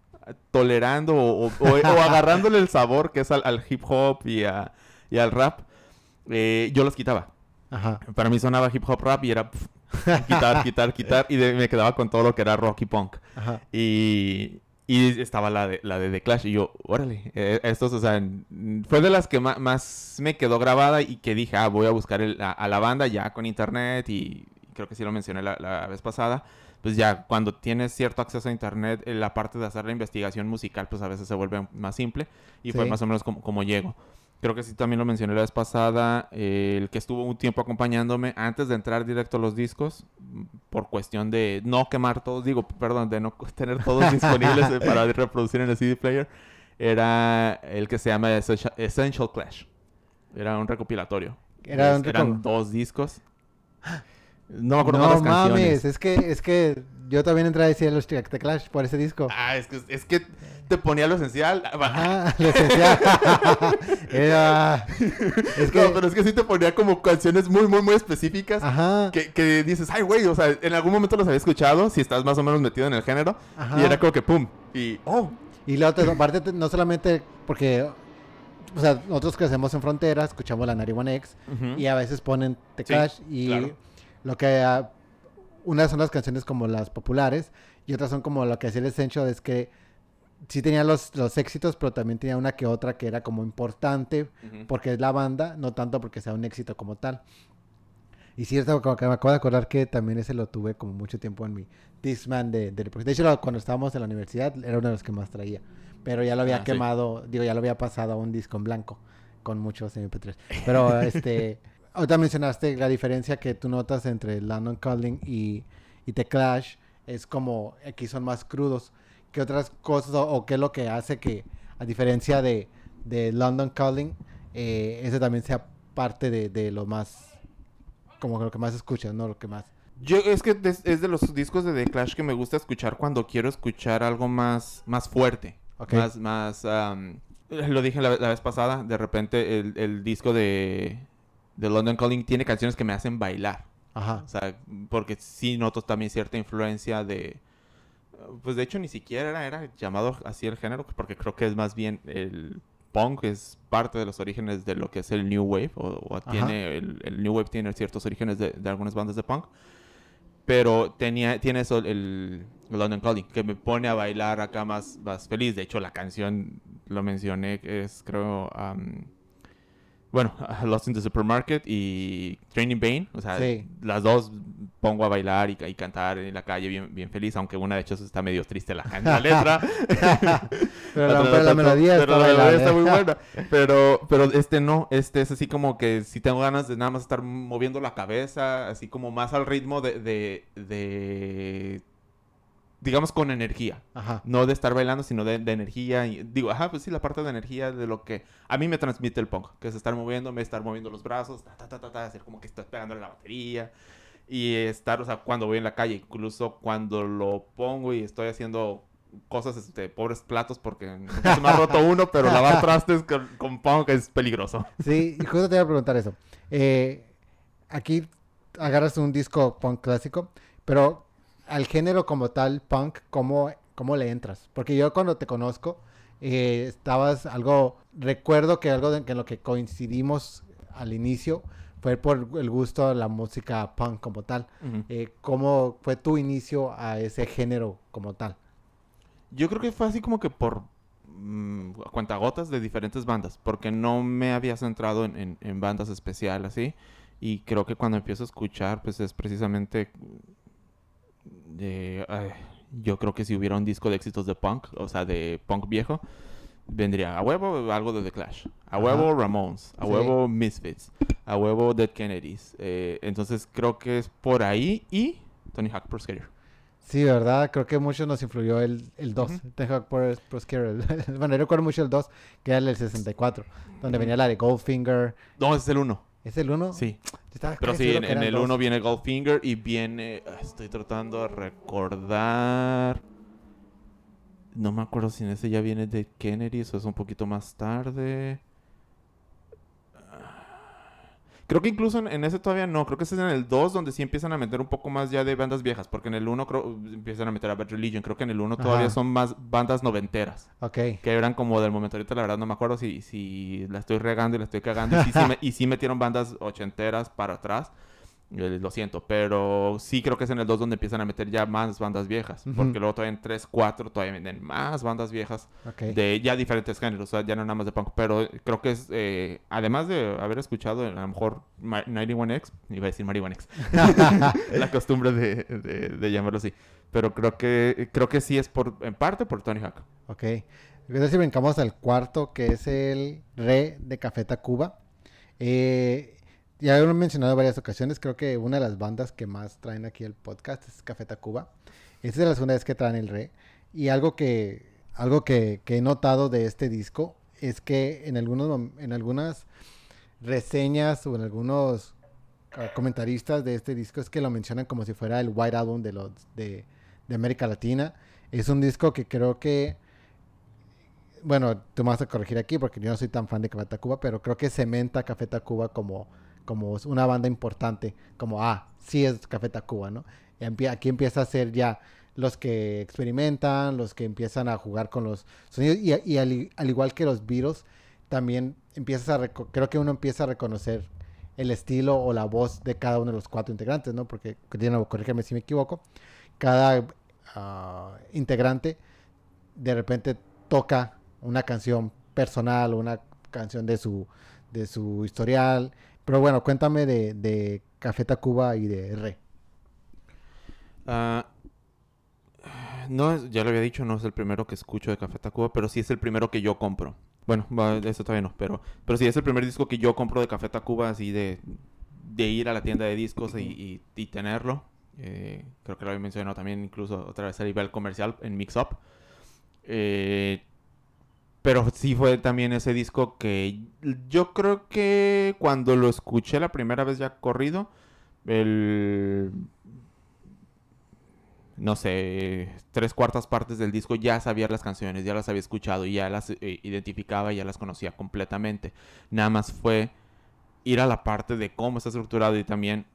tolerando o, o- o- o agarrándole el sabor que es al, al hip hop y, a- y al rap, eh, yo los quitaba. Ajá. Para mí sonaba hip hop rap y era pf, quitar, quitar, quitar y de- me quedaba con todo lo que era rock y punk. Ajá. Y, y estaba la de, la de The Clash y yo, órale, eh, estos, o sea, fue de las que ma- más me quedó grabada y que dije, ah, voy a buscar el- a, a la banda ya con internet y, creo que sí lo mencioné la, la vez pasada. Pues ya cuando tienes cierto acceso a internet, eh, la parte de hacer la investigación musical, pues a veces se vuelve más simple y fue Sí. más o menos como, como llego. Creo que sí también lo mencioné la vez pasada, eh, el que estuvo un tiempo acompañándome antes de entrar directo a los discos, por cuestión de no quemar todos, digo, perdón, de no tener todos disponibles eh, para reproducir en el CD player, era el que se llama Essential, Clash. Era un recopilatorio. Era un Eran dos discos. No me acuerdo No mames, canciones. es que, es que yo también entré a decir los The Clash por ese disco. Ah, es que, es que te ponía lo esencial. Ajá, lo esencial. Era... Es que... No, pero es que sí te ponía como canciones muy, muy, muy específicas. Ajá. Que, que dices, ay, güey, o sea, en algún momento los había escuchado, si estás más o menos metido en el género. Ajá. Y era como que pum. Y, oh, Y la otra parte, te- no solamente porque, o sea, nosotros crecemos en frontera, escuchamos la 91X ujú. y a veces ponen The Sí, Clash y claro. lo que, ah, unas son las canciones como las populares y otras son como lo que hacía el Essential es que sí tenía los, los éxitos, pero también tenía una que otra que era como importante porque es la banda, no tanto porque sea un éxito como tal. Y cierto, como que me acabo de acordar que también ese lo tuve como mucho tiempo en mi Discman de, de, de hecho cuando estábamos en la universidad era uno de los que más traía. Pero ya lo había Ah, sí. quemado, digo, ya lo había pasado a un disco en blanco con muchos MP3. Pero este, ahorita mencionaste la diferencia que tú notas entre London Calling y, y The Clash. Es como aquí son más crudos. Qué otras cosas o, o qué es lo que hace que, a diferencia de, de London Calling, eh, ese también sea parte de, de lo más, como lo que más escuchas, ¿no? Lo que más. Yo, es que es, es de los discos de The Clash que me gusta escuchar cuando quiero escuchar algo más, más fuerte. Más, más, lo dije la, la vez pasada, de repente el, el disco de, de London Calling tiene canciones que me hacen bailar. Ajá. O sea, porque sí noto también cierta influencia de... Pues de hecho ni siquiera era, era llamado así el género, porque creo que es más bien el punk, es parte de los orígenes de lo que es el New Wave, o, tiene, el, el New Wave tiene ciertos orígenes de, de algunas bandas de punk. Pero tenía, tiene eso el, el London Calling, que me pone a bailar acá más, más feliz. De hecho, la canción, lo mencioné, es creo... bueno, Lost in the Supermarket y Training Bane. O sea, Sí. las dos pongo a bailar y, y cantar en la calle bien, bien feliz, aunque una de hecho está medio triste la, la letra. Pero la, la melodía pero está la melodía está muy buena. Pero, pero este no, este es así como que si tengo ganas de nada más estar moviendo la cabeza, así como más al ritmo de, de, de digamos con energía. Ajá. No de estar bailando, sino de, de energía. Y, digo, ajá, pues sí, la parte de energía de lo que a mí me transmite el punk, que es estar moviéndome, estar moviendo los brazos, ta, ta, ta, ta, ta, hacer como que estás pegándole la batería. Y estar, o sea, cuando voy en la calle, incluso cuando lo pongo y estoy haciendo cosas, este, pobres platos, porque se me ha roto uno, pero lavar trastes con, con punk es peligroso. Sí, y justo te iba a preguntar eso. Eh, aquí agarras un disco punk clásico, pero al género como tal, punk, ¿cómo, cómo le entras? Porque yo cuando te conozco, eh, estabas algo, recuerdo que algo de, que en lo que coincidimos al inicio fue por el gusto a la música punk como tal. Eh, ¿Cómo fue tu inicio a ese género como tal? Yo creo que fue así como que por mm, cuentagotas de diferentes bandas, porque no me había centrado en, en- en bandas especiales así. Y creo que cuando empiezo a escuchar, pues es precisamente de, ay, yo creo que si hubiera un disco de éxitos de punk, o sea, de punk viejo, vendría a huevo algo de The Clash, a Ajá. huevo Ramones, a Sí. huevo Misfits, a huevo Dead Kennedys. Eh, entonces creo que es por ahí y Tony Hawk Pro Skater. Sí, ¿verdad? Creo que mucho nos influyó el, el 2. Ujú. Tengo Pro, Pro Skater. bueno, yo recuerdo mucho el 2, que era el del 64, donde venía la de Goldfinger. No, ese es el 1. ¿Es el 1? Sí. Pero sí, en, el dos. 1 viene Goldfinger y viene. ah, Estoy tratando de recordar. No me acuerdo si en ese ya viene de Kennedy, eso es un poquito más tarde. Ah, Creo que incluso en, en ese todavía no, creo que ese es en el 2 donde sí empiezan a meter un poco más ya de bandas viejas, porque en el 1 creo, empiezan a meter a Bad Religion, creo que en el 1 todavía Ajá. son más bandas noventeras, Ok. que eran como del momento, ahorita la verdad no me acuerdo si, si la estoy regando y la estoy cagando, y sí, sí me- y sí metieron bandas ochenteras para atrás, lo siento, pero sí creo que es en el 2 donde empiezan a meter ya más bandas viejas, porque luego todavía en 3, 4 todavía venden más bandas viejas Ok. de ya diferentes géneros, o sea, ya no nada más de punk, pero creo que es, eh, además de haber escuchado a lo mejor Ma- 91X, iba a decir Marihuana X, la costumbre de, de- de llamarlo así, pero creo que creo que sí es por en parte por Tony Hawk. ok. Entonces, si brincamos al cuarto, que es el Re de Café Tacuba. Eh, ya lo he mencionado en varias ocasiones. Creo que una de las bandas que más traen aquí el podcast es Café Tacuba. Esta es la segunda vez que traen el Re. Y algo que, algo que, he notado de este disco es que en, algunos, en algunas reseñas o en algunos ah, comentaristas de este disco es que lo mencionan como si fuera el White Album de, los, de, de América Latina. Es un disco que creo que, bueno, tú me vas a corregir aquí porque yo no soy tan fan de Café Tacuba, pero creo que cementa Café Tacuba como, como una banda importante, como, ah, sí es Café Tacuba, ¿no? Aquí empieza a ser ya los que experimentan, los que empiezan a jugar con los sonidos y, al, igual que los Beatles, también empiezas a, creo que uno empieza a reconocer el estilo o la voz de cada uno de los cuatro integrantes, ¿no? Porque, nuevo, corrígeme si me equivoco, cada ah, integrante de repente toca una canción personal, una canción de su, de su historial. Pero bueno, cuéntame de, de Café Tacuba y de Re. Ah, no, ya lo había dicho, no es el primero que escucho de Café Tacuba, pero sí es el primero que yo compro. Bueno, eso todavía no, pero, pero sí es el primer disco que yo compro de Café Tacuba, así de, de ir a la tienda de discos y, y- y tenerlo. Eh, creo que lo había mencionado también incluso otra vez a nivel comercial en Mix Up. Eh, pero sí fue también ese disco que yo creo que cuando lo escuché la primera vez ya corrido, el... No sé, tres cuartas partes del disco ya sabía las canciones, ya las había escuchado ya las eh, identificaba ya las conocía completamente. Nada más fue ir a la parte de cómo está estructurado y también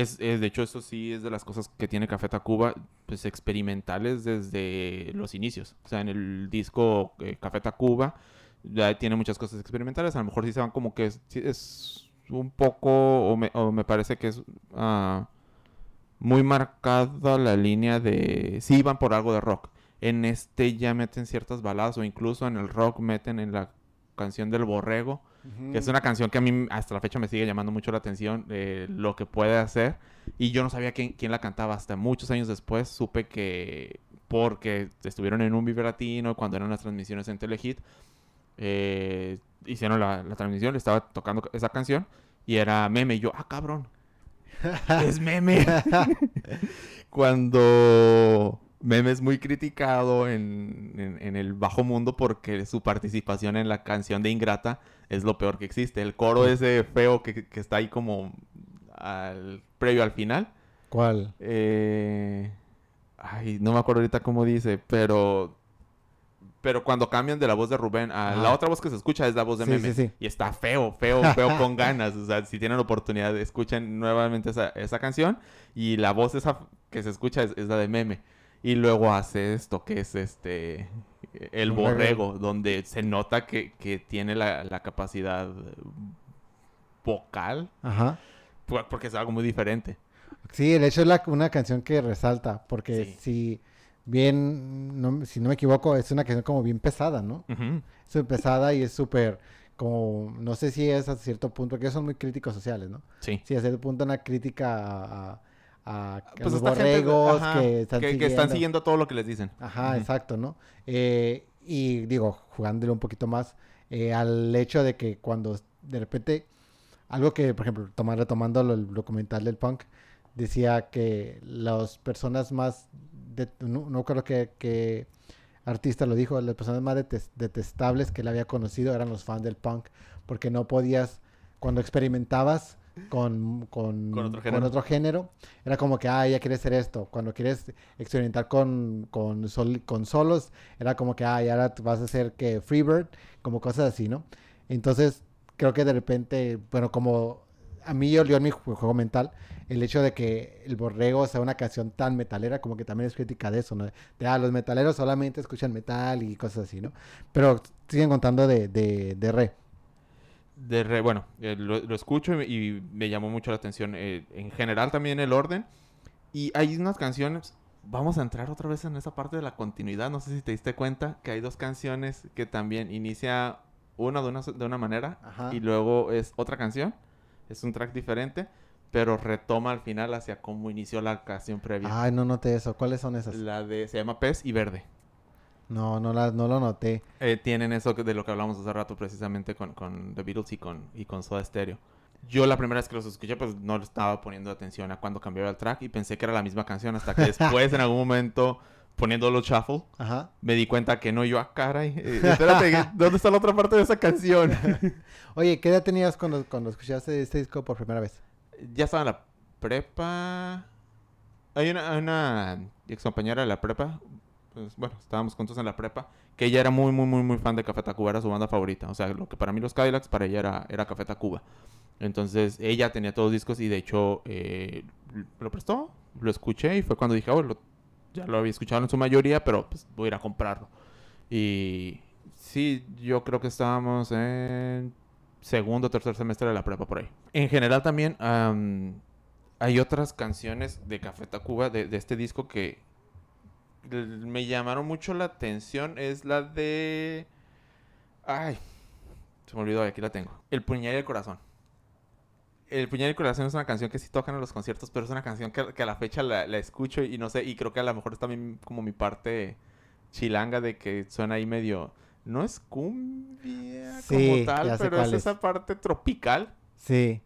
es, de hecho, eso sí es de las cosas que tiene Café Tacuba, pues experimentales desde los inicios. O sea, en el disco eh, Café Tacuba ya tiene muchas cosas experimentales. A lo mejor sí se van como que es, un poco, o me, parece que es ah, muy marcada la línea de, sí van por algo de rock. En este ya meten ciertas baladas o incluso en el rock meten en la canción del borrego que es una canción que a mí hasta la fecha me sigue llamando mucho la atención, de lo que puede hacer. Y yo no sabía quién, quién la cantaba hasta muchos años después. Supe que porque estuvieron en un Vive cuando eran las transmisiones en Telehit, eh, hicieron la, la transmisión, le estaba tocando esa canción y era meme. Y yo, ah, cabrón, es meme. cuando Meme es muy criticado en, el bajo mundo porque su participación en la canción de Ingrata es lo peor que existe. El coro ese feo que, está ahí como al, previo al final. ¿Cuál? Eh, ay, no me acuerdo ahorita cómo dice, pero pero cuando cambian de la voz de Rubén a la otra voz que se escucha es la voz de Meme. Y está feo, feo, feo con ganas. O sea, si tienen oportunidad, escuchen nuevamente esa, esa canción. Y la voz esa que se escucha es la de Meme. Y luego hace esto que es este el borrego, donde se nota que, tiene la, capacidad vocal. Ajá. Porque es algo muy diferente. Sí, de hecho es una canción que resalta, porque si bien, si no me equivoco, es una canción como bien pesada, ¿no? Es pesada y es súper, como, no sé si es a cierto punto, porque son muy críticos sociales, ¿no? Sí. Sí, a cierto punto una crítica a a, pues los borregos que, están siguiendo todo lo que les dicen. Ajá, exacto, ¿no? Eh, y digo, jugándole un poquito más eh, al hecho de que cuando de repente, algo que, por ejemplo, tomar, retomando el documental del punk, decía que las personas más, no, creo que, que, artista lo dijo, las personas más detestables que él había conocido eran los fans del punk, porque no podías, cuando experimentabas, con, con, otro género, era como que, ah, ya quieres hacer esto. Cuando quieres experimentar con, con, con solos, era como que, ah, y ahora vas a hacer que Freebird, como cosas así, ¿no? Entonces, creo que de repente, bueno, como a mí yo en mi juego mental el hecho de que el borrego sea una canción tan metalera, como que también es crítica de eso, ¿no? De, ah, los metaleros solamente escuchan metal y cosas así, ¿no? Pero siguen contando de, de, de re de bueno, eh, lo, escucho y, me llamó mucho la atención. Eh, en general también el orden. Y hay unas canciones. Vamos a entrar otra vez en esa parte de la continuidad. No sé si te diste cuenta que hay dos canciones que también inicia una de una, de una manera y luego es otra canción. Es un track diferente, pero retoma al final hacia cómo inició la canción previa. Ay, no noté eso. ¿Cuáles son esas? La de se llama Pez y Verde. No, no, la, no lo noté. Eh, tienen eso de lo que hablamos hace rato precisamente con, con The Beatles y con, y con Soda Stereo. Yo la primera vez que los escuché, pues no estaba poniendo atención a cuando cambiaba el track y pensé que era la misma canción hasta que después, en algún momento, poniéndolo shuffle, me di cuenta que no, yo, ah, caray, eh, espérate, ¿dónde está la otra parte de esa canción? Oye, ¿qué edad tenías cuando, cuando escuchaste este disco por primera vez? Ya estaba en la prepa. Hay una, una ex compañera de la prepa, pues, bueno, estábamos juntos en la prepa, que ella era muy, muy, muy, muy fan de Café Tacuba, era su banda favorita. O sea, lo que para mí los Cadillacs, para ella era, era Café Tacuba. Entonces, ella tenía todos los discos y de hecho eh, lo prestó, lo escuché y fue cuando dije, oh, ya lo había escuchado en su mayoría, pero pues voy a ir a comprarlo. Y sí, yo creo que estábamos en segundo o tercer semestre de la prepa por ahí. En general también hay otras canciones de Café Tacuba de, de este disco que, me llamaron mucho la atención es la de... Ay, se me olvidó, aquí la tengo. El puñal y el corazón. El puñal y el corazón es una canción que sí tocan en los conciertos, pero es una canción que, a la fecha la, escucho y no sé, y creo que a lo mejor es también como mi parte chilanga de que suena ahí medio... No es cumbia como tal, pero es, esa parte tropical. Sí.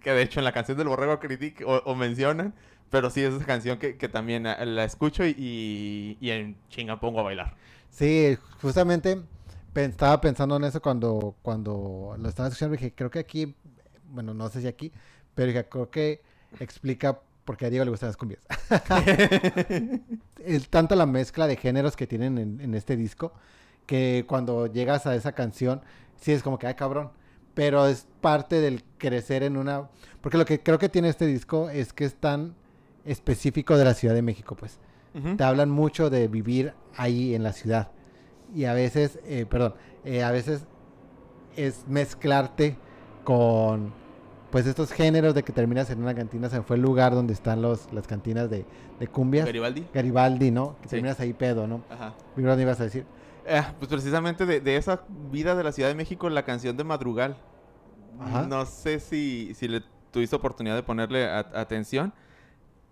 Que de hecho en la canción del borrego critica o mencionan, Pero sí, es esa canción que, que también ah, la escucho y, y, en chinga pongo a bailar. Sí, justamente estaba pensando en eso cuando, cuando lo estaba escuchando. Dije, creo que aquí, bueno, no sé si aquí, pero dije, creo que explica por qué a Diego le gustan las cumbias. es tanto la mezcla de géneros que tienen en, en, este disco que cuando llegas a esa canción, sí es como que, ay cabrón. Pero es parte del crecer en una... Porque lo que creo que tiene este disco es que es tan específico de la Ciudad de México, pues. Te hablan mucho de vivir ahí en la ciudad. Y a veces, eh, perdón, eh, a veces es mezclarte con pues estos géneros de que terminas en una cantina, se fue el lugar donde están los, las cantinas de, de cumbias. Garibaldi. Garibaldi, ¿no? Que terminas ahí pedo, ¿no? Ajá. ¿Qué ibas a decir? Eh, pues precisamente de, esa vida de la Ciudad de México, la canción de Madrugal. Ajá. No sé si, si le tuviste oportunidad de ponerle atención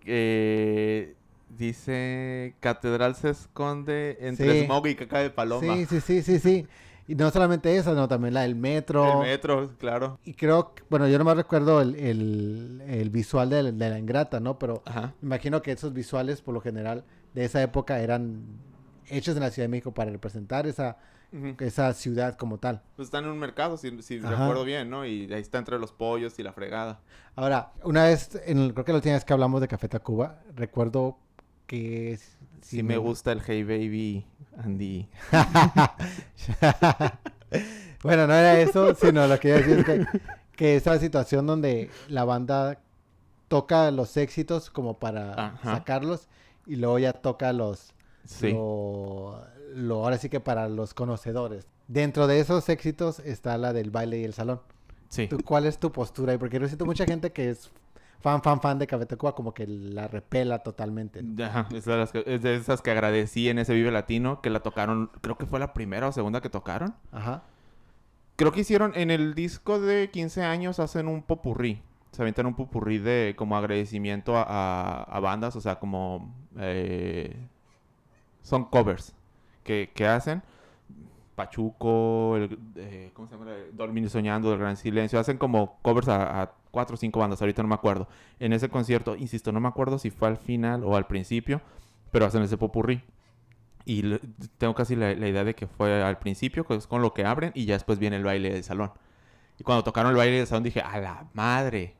eh, dice Catedral se esconde entre smog y caca de paloma. Sí, sí, sí, sí, sí. Y no solamente esa, sino también la del metro. El metro, claro. Y creo, bueno, yo no me recuerdo el, el, visual de, la ingrata, ¿no? Pero imagino que esos visuales, por lo general, de esa época eran hechos en la Ciudad de México para representar esa, esa ciudad como tal. Pues está en un mercado, si, recuerdo bien, ¿no? Y ahí está entre los pollos y la fregada. Ahora, una vez, en, creo que la última vez que hablamos de Café Tacuba, recuerdo que... Si me, gusta el Hey Baby, Andy. bueno, no era eso, sino lo que iba a decir es que, que esa situación donde la banda toca los éxitos como para sacarlos y luego ya toca los... Sí lo, ahora sí que para los conocedores. Dentro de esos éxitos está la del baile y el salón. Sí. ¿Cuál es tu postura ahí? Porque yo siento mucha gente que es fan, fan, fan de Café Tacuba, como que la repela totalmente. Ajá, es de, que, es de, esas que agradecí en ese Vive Latino, que la tocaron, creo que fue la primera o segunda que tocaron. Ajá. Creo que hicieron, en el disco de 15 años hacen un popurrí. Se aventan un popurrí de como agradecimiento a, bandas, o sea, como... Eh, son covers que, hacen. Pachuco, el, eh, ¿cómo se llama? Dormir Soñando, El Gran Silencio. Hacen como covers a, cuatro o cinco bandas, ahorita no me acuerdo. En ese concierto, insisto, no me acuerdo si fue al final o al principio, pero hacen ese popurrí. Y tengo casi la, idea de que fue al principio, con lo que abren, y ya después viene el baile del salón. Y cuando tocaron el baile del salón dije, a la madre.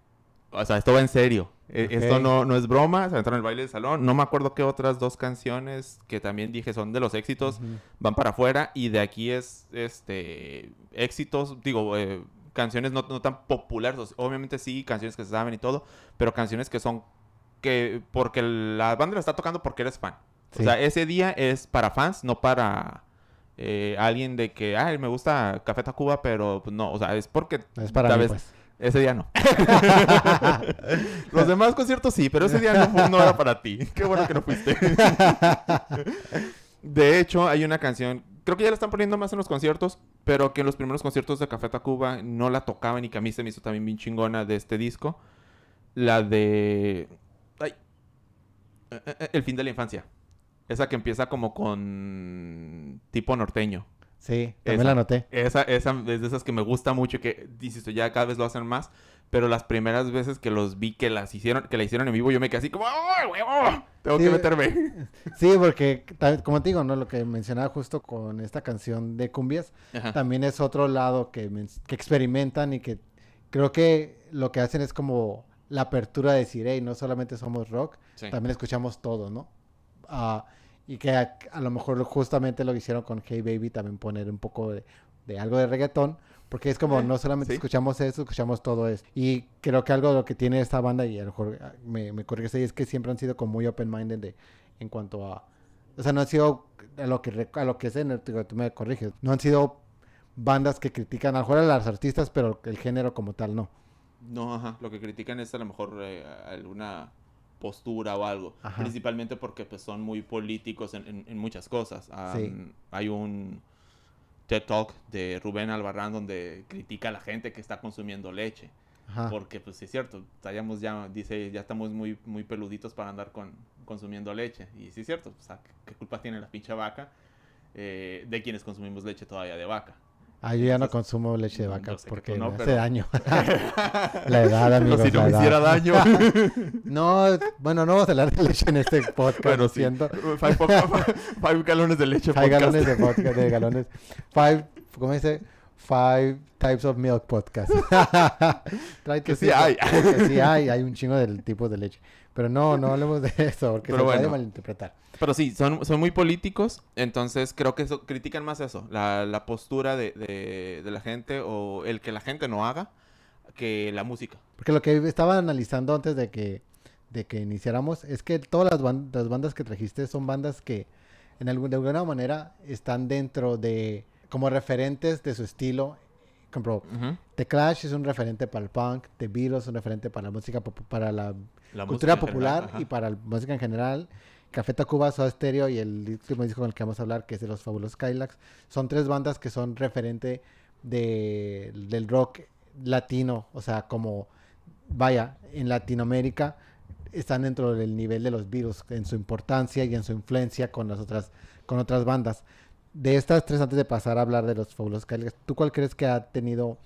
O sea, esto va en serio. E, esto no, no es broma, se entraron en el baile del salón. No me acuerdo qué otras dos canciones que también dije son de los éxitos van para afuera. Y de aquí es este éxitos, digo, eh, canciones no, tan populares. Obviamente sí, canciones que se saben y todo, pero canciones que son que porque la banda la está tocando porque eres fan. O sea, ese día es para fans, no para eh, alguien de que, ay, me gusta Café Tacuba, pero pues, no, o sea, es porque es para mí, pues. Ese día no. Los demás conciertos sí, pero ese día no, era para ti. Qué bueno que no fuiste. de hecho, hay una canción, creo que ya la están poniendo más en los conciertos, pero que en los primeros conciertos de Café Tacuba no la tocaban y que a mí se me hizo también bien chingona de este disco. La de... Ay. Eh, eh, el fin de la infancia. Esa que empieza como con tipo norteño. Sí, también la noté. Esa, esa es de esas que me gusta mucho y que, insisto, ya cada vez lo hacen más. Pero las primeras veces que los vi que las hicieron, que la hicieron en vivo, yo me quedé así como, ¡ay, huevo! Tengo que meterme. Sí, porque, como te digo, ¿no? Lo que mencionaba justo con esta canción de cumbias, también es otro lado que, que experimentan y que creo que lo que hacen es como la apertura de decir, hey, no solamente somos rock, también escuchamos todo, ¿no? Ah... Y que a, lo mejor justamente lo que hicieron con Hey Baby también poner un poco de, algo de reggaetón. Porque es como, no solamente escuchamos eso, escuchamos todo eso. Y creo que algo de lo que tiene esta banda, y a lo mejor ah, me, me corriges ahí, es que siempre han sido como muy open-minded en cuanto a... O sea, no han sido a lo que, a lo que es, tú me corriges, no han sido bandas que critican a lo mejor a las artistas, pero el género como tal no. No, ajá. Lo que critican es a lo mejor eh, alguna postura o algo. Principalmente porque pues, son muy políticos en, muchas cosas. Hay un TED Talk de Rubén Albarrán donde critica a la gente que está consumiendo leche. Porque, pues, sí es cierto, estamos ya, dice, ya estamos muy, muy peluditos para andar con, consumiendo leche. Y sí es cierto, ¿qué culpa tiene la pinche vaca eh, de quienes consumimos leche todavía de vaca? Ah, yo ya no consumo leche de vaca sé que porque no, me hace pero- daño. la edad, amigos. Pero si no me hiciera daño. No, bueno, no vamos a hablar de leche en este podcast, bueno, lo sí. siento. Five, galones de leche Five podcast. galones de podcast, de galones. Five, ¿cómo dice? Five types of milk podcast. Trae Que sí cinco- hay. que sí hay, hay un chingo de tipos de leche. Pero no, no hablemos de eso porque Pero se puede bueno. malinterpretar. Pero sí, son, son muy políticos, entonces creo que eso, critican más eso, la, la postura de, de- de la gente o el que la gente no haga que la música. Porque lo que estaba analizando antes de que, de que iniciáramos es que todas las, ban- las bandas que trajiste son bandas que en algún, de alguna manera están dentro de como referentes de su estilo. Ujú. The Clash es un referente para el punk, The Beatles es un referente para la música, para la La cultura popular general, y para la música en general. Café Tacuba, Soda Stereo y el último disco con el que vamos a hablar, que es de los Fabulosos Kylax, son tres bandas que son referente de, del rock latino, o sea, como, vaya, en Latinoamérica están dentro del nivel de los Beatles en su importancia y en su influencia con las otras, con otras bandas. De estas tres, antes de pasar a hablar de los Fabulosos Kylax, ¿tú cuál crees que ha tenido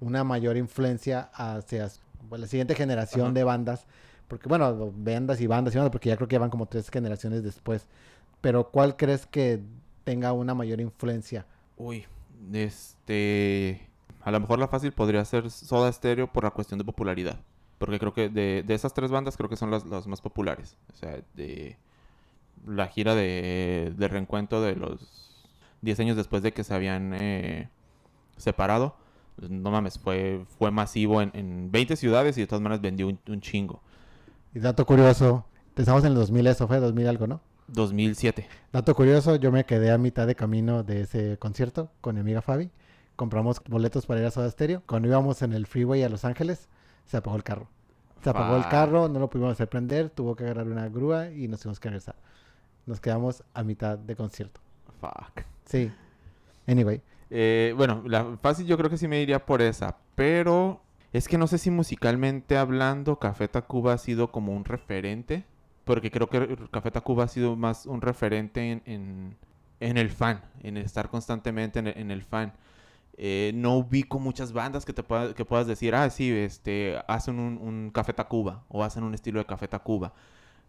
una mayor influencia hacia pues, la siguiente generación Ajá. de bandas? Porque, bueno, bandas y bandas y bandas, porque ya creo que van como tres generaciones después. Pero, ¿cuál crees que tenga una mayor influencia? Uy, este... A lo mejor la fácil podría ser Soda Stereo por la cuestión de popularidad. Porque creo que de, de esas tres bandas creo que son las, las más populares. O sea, de la gira de, de reencuentro de los 10 años después de que se habían eh, separado. No mames, fue, fue masivo en, en 20 ciudades y de todas maneras vendió un, un chingo. Y dato curioso, estamos en el 2000, eso fue 2000 algo, ¿no? 2007. Dato curioso, yo me quedé a mitad de camino de ese concierto con mi amiga Fabi. Compramos boletos para ir a Soda Stereo. Cuando íbamos en el freeway a Los Ángeles, se apagó el carro. Se apagó el carro, no lo pudimos hacer prender, tuvo que agarrar una grúa y nos tuvimos que regresar. Nos quedamos a mitad de concierto. Fuck. Sí. Anyway, Eh, bueno, la fácil yo creo que sí me iría por esa, pero es que no sé si musicalmente hablando Café Tacuba ha sido como un referente, porque creo que Café Tacuba ha sido más un referente en, en, el fan, en estar constantemente en el, en el fan. Eh, no ubico muchas bandas que te pueda- que puedas decir, ah, sí, este, hacen un, un Café Tacuba o hacen un estilo de Café Tacuba.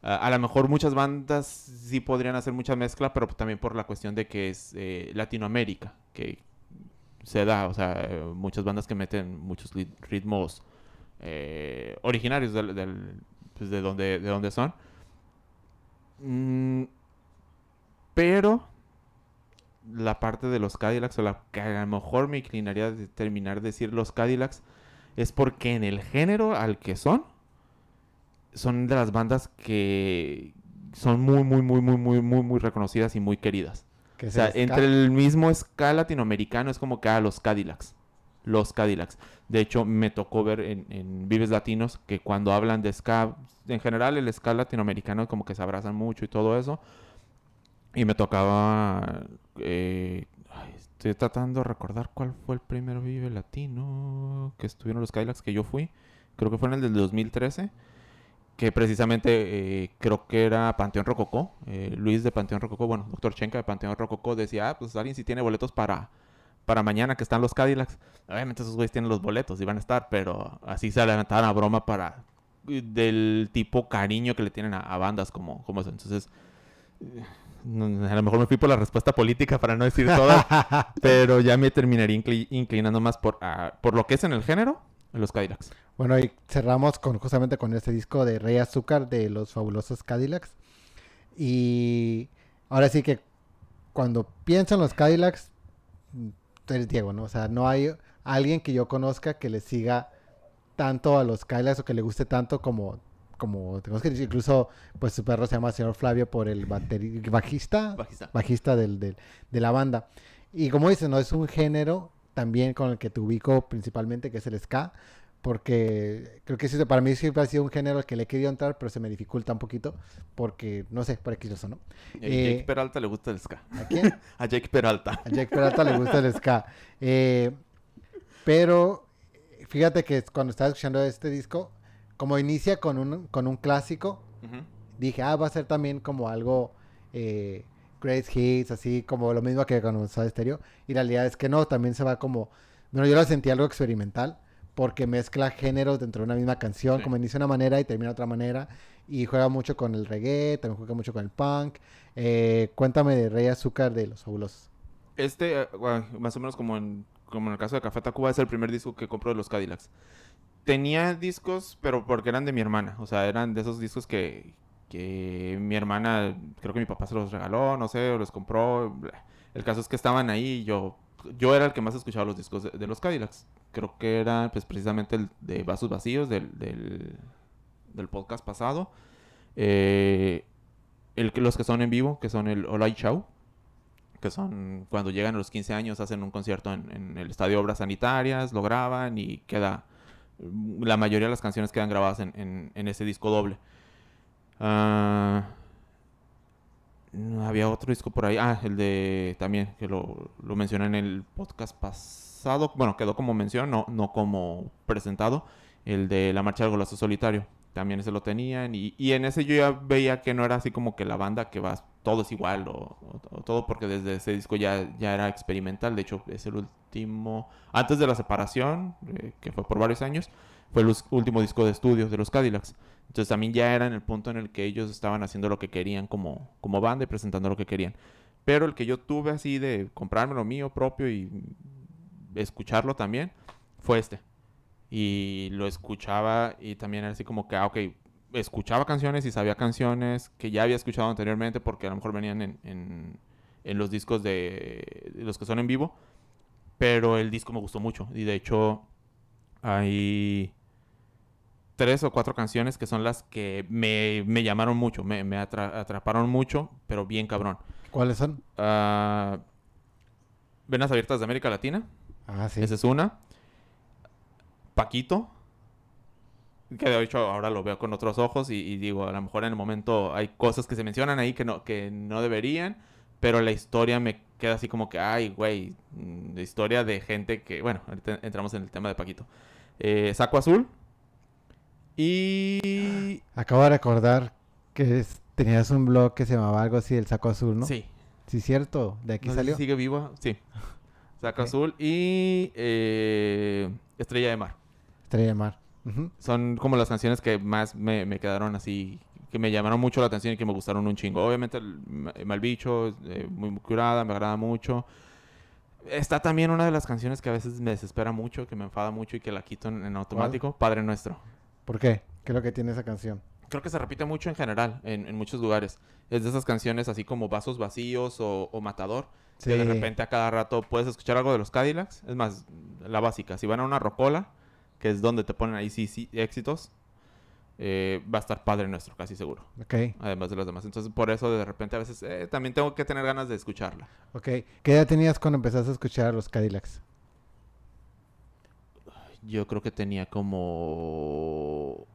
A lo mejor muchas bandas sí podrían hacer mucha mezcla, pero también por la cuestión de que es eh, Latinoamérica, que se da, o sea, muchas bandas que meten muchos ritmos eh, originarios del, pues, de, donde, de son. Mm, pero la parte de los Cadillacs, o la que a lo mejor me inclinaría a terminar de decir los Cadillacs, es porque en el género al que son, son de las bandas que son muy, muy, muy, muy, muy, muy, muy reconocidas y muy queridas. que O sea, entre el mismo ska latinoamericano es como que a los Cadillacs. Los Cadillacs. De hecho, me tocó ver en, en Vives Latinos que cuando hablan de ska, en general el ska latinoamericano como que se abrazan mucho y todo eso. Y me tocaba... eh, ay, estoy tratando de recordar cuál fue el primer Vive Latino que estuvieron los Cadillacs que yo fui. Creo que fue en el del 2013 que precisamente eh, creo que era Panteón Rococó, eh, Luis de Panteón Rococó, bueno, doctor Chenca de Panteón Rococó decía, ah, pues alguien si tiene boletos para, para mañana que están los Cadillacs. Obviamente esos güeyes tienen los boletos y van a estar, pero así se levantaban a broma para eh, del tipo cariño que le tienen a, a bandas como, como eso. Entonces, eh, a lo mejor me fui por la respuesta política para no decir todas, pero ya me terminaría incli- inclinando más por, ah, por lo que es en el género, los Cadillacs. Bueno, y cerramos con justamente con este disco de Rey Azúcar de los fabulosos Cadillacs. Y ahora sí que cuando pienso en los Cadillacs, mm, tú eres Diego, ¿no? O sea, no hay alguien que yo conozca que le siga tanto a los Cadillacs o que le guste tanto como como tenemos que decir, incluso pues su perro se llama señor Flavio por el bajista Bajista. bajista del, del- de la banda. Y como dices, no es un género también con el que te ubico principalmente, que es el ska, porque creo que para mí siempre ha sido un género al que le he querido entrar, pero se me dificulta un poquito, porque no sé, por aquí eso, ¿no? A Eh, Jake Peralta le gusta el ska. ¿A quién? A Jake Peralta. A Jack Peralta le gusta el ska. Eh, pero fíjate que cuando estaba escuchando este disco, como inicia con un, con un clásico, dije, ah, va a ser también como algo, eh, Great Hits, así como lo mismo que con Soda Stereo. Y la realidad es que no, también se va como... Bueno, yo lo sentí algo experimental porque mezcla géneros dentro de una misma canción, Sí. como inicia de una manera y termina de otra manera. Y juega mucho con el reggae, también juega mucho con el punk. Eh, cuéntame de Rey Azúcar de Los Fabulosos. Este, eh, bueno, más o menos como en, como en el caso de Café Tacuba, es el primer disco que compro de los Cadillacs. Tenía discos, pero porque eran de mi hermana. O sea, eran de esos discos que, que mi hermana, creo que mi papá se los regaló, no sé, o los compró. El caso es que estaban ahí y yo, yo era el que más escuchaba los discos de, los Cadillacs. Creo que era pues precisamente el de Vasos Vacíos del, del, podcast pasado. Eh, el, los que son en vivo, que son el Hola y Chau que son cuando llegan a los 15 años, hacen un concierto en, el Estadio Obras Sanitarias, lo graban y queda, la mayoría de las canciones quedan grabadas en- en ese disco doble. Ah, había otro disco por ahí, ah, el de, también, que lo, lo mencioné en el podcast pasado, bueno, quedó como mención, no, como presentado, el de La Marcha del Golazo Solitario. También ese lo tenían y, y en ese yo ya veía que no era así como que la banda que va, todo es igual o, todo porque desde ese disco ya, ya era experimental. De hecho, es el último, antes de la separación, eh, que fue por varios años, fue el último disco de estudio de los Cadillacs. Entonces también ya era en el punto en el que ellos estaban haciendo lo que querían como, como banda y presentando lo que querían. Pero el que yo tuve así de comprarme lo mío propio y escucharlo también fue este. Y lo escuchaba y también era así como que, ah, ok, escuchaba canciones y sabía canciones que ya había escuchado anteriormente porque a lo mejor venían en, en, en los discos de, los que son en vivo. Pero el disco me gustó mucho. Y de hecho, hay tres o cuatro canciones que son las que me, me llamaron mucho, me, me atra- atraparon mucho, pero bien cabrón. ¿Cuáles son? Ah, Venas Abiertas de América Latina. Ah, sí. Esa es una. Paquito. Que de hecho ahora lo veo con otros ojos y, y digo, a lo mejor en el momento hay cosas que se mencionan ahí que no, que no deberían, pero la historia me queda así como que, ay, güey, mm, historia de gente que, bueno, ahorita entramos en el tema de Paquito. Eh, Saco Azul. Y... Acabo de recordar que es- tenías un blog que se llamaba algo así, El Saco Azul, ¿no? Sí. Sí, cierto. De aquí No sé si salió. sigue viva. Sí. Saco. Azul y eh, Estrella de Mar. Estrella de Mar. Son como las canciones que más me, me quedaron así, que me llamaron mucho la atención y que me gustaron un chingo. Obviamente, el Ma- Malbicho, eh, muy curada, me agrada mucho. Está también una de las canciones que a veces me desespera mucho, que me enfada mucho y que la quito en, en automático, Padre Nuestro. ¿Por qué? ¿Qué es lo que tiene esa canción? Creo que se repite mucho en general, en, en muchos lugares. Es de esas canciones así como Vasos Vacíos o, o Matador, que de Sí. repente a cada rato puedes escuchar algo de los Cadillacs. Es más, la básica. Si van a una rocola, que es donde te ponen ahí sí, sí, éxitos, eh, va a estar Padre Nuestro, casi seguro. Ok, Además de los demás. Entonces, por eso de repente a veces eh, también tengo que tener ganas de escucharla. ok. ¿Qué edad tenías cuando empezaste a escuchar a los Cadillacs? Yo creo que tenía como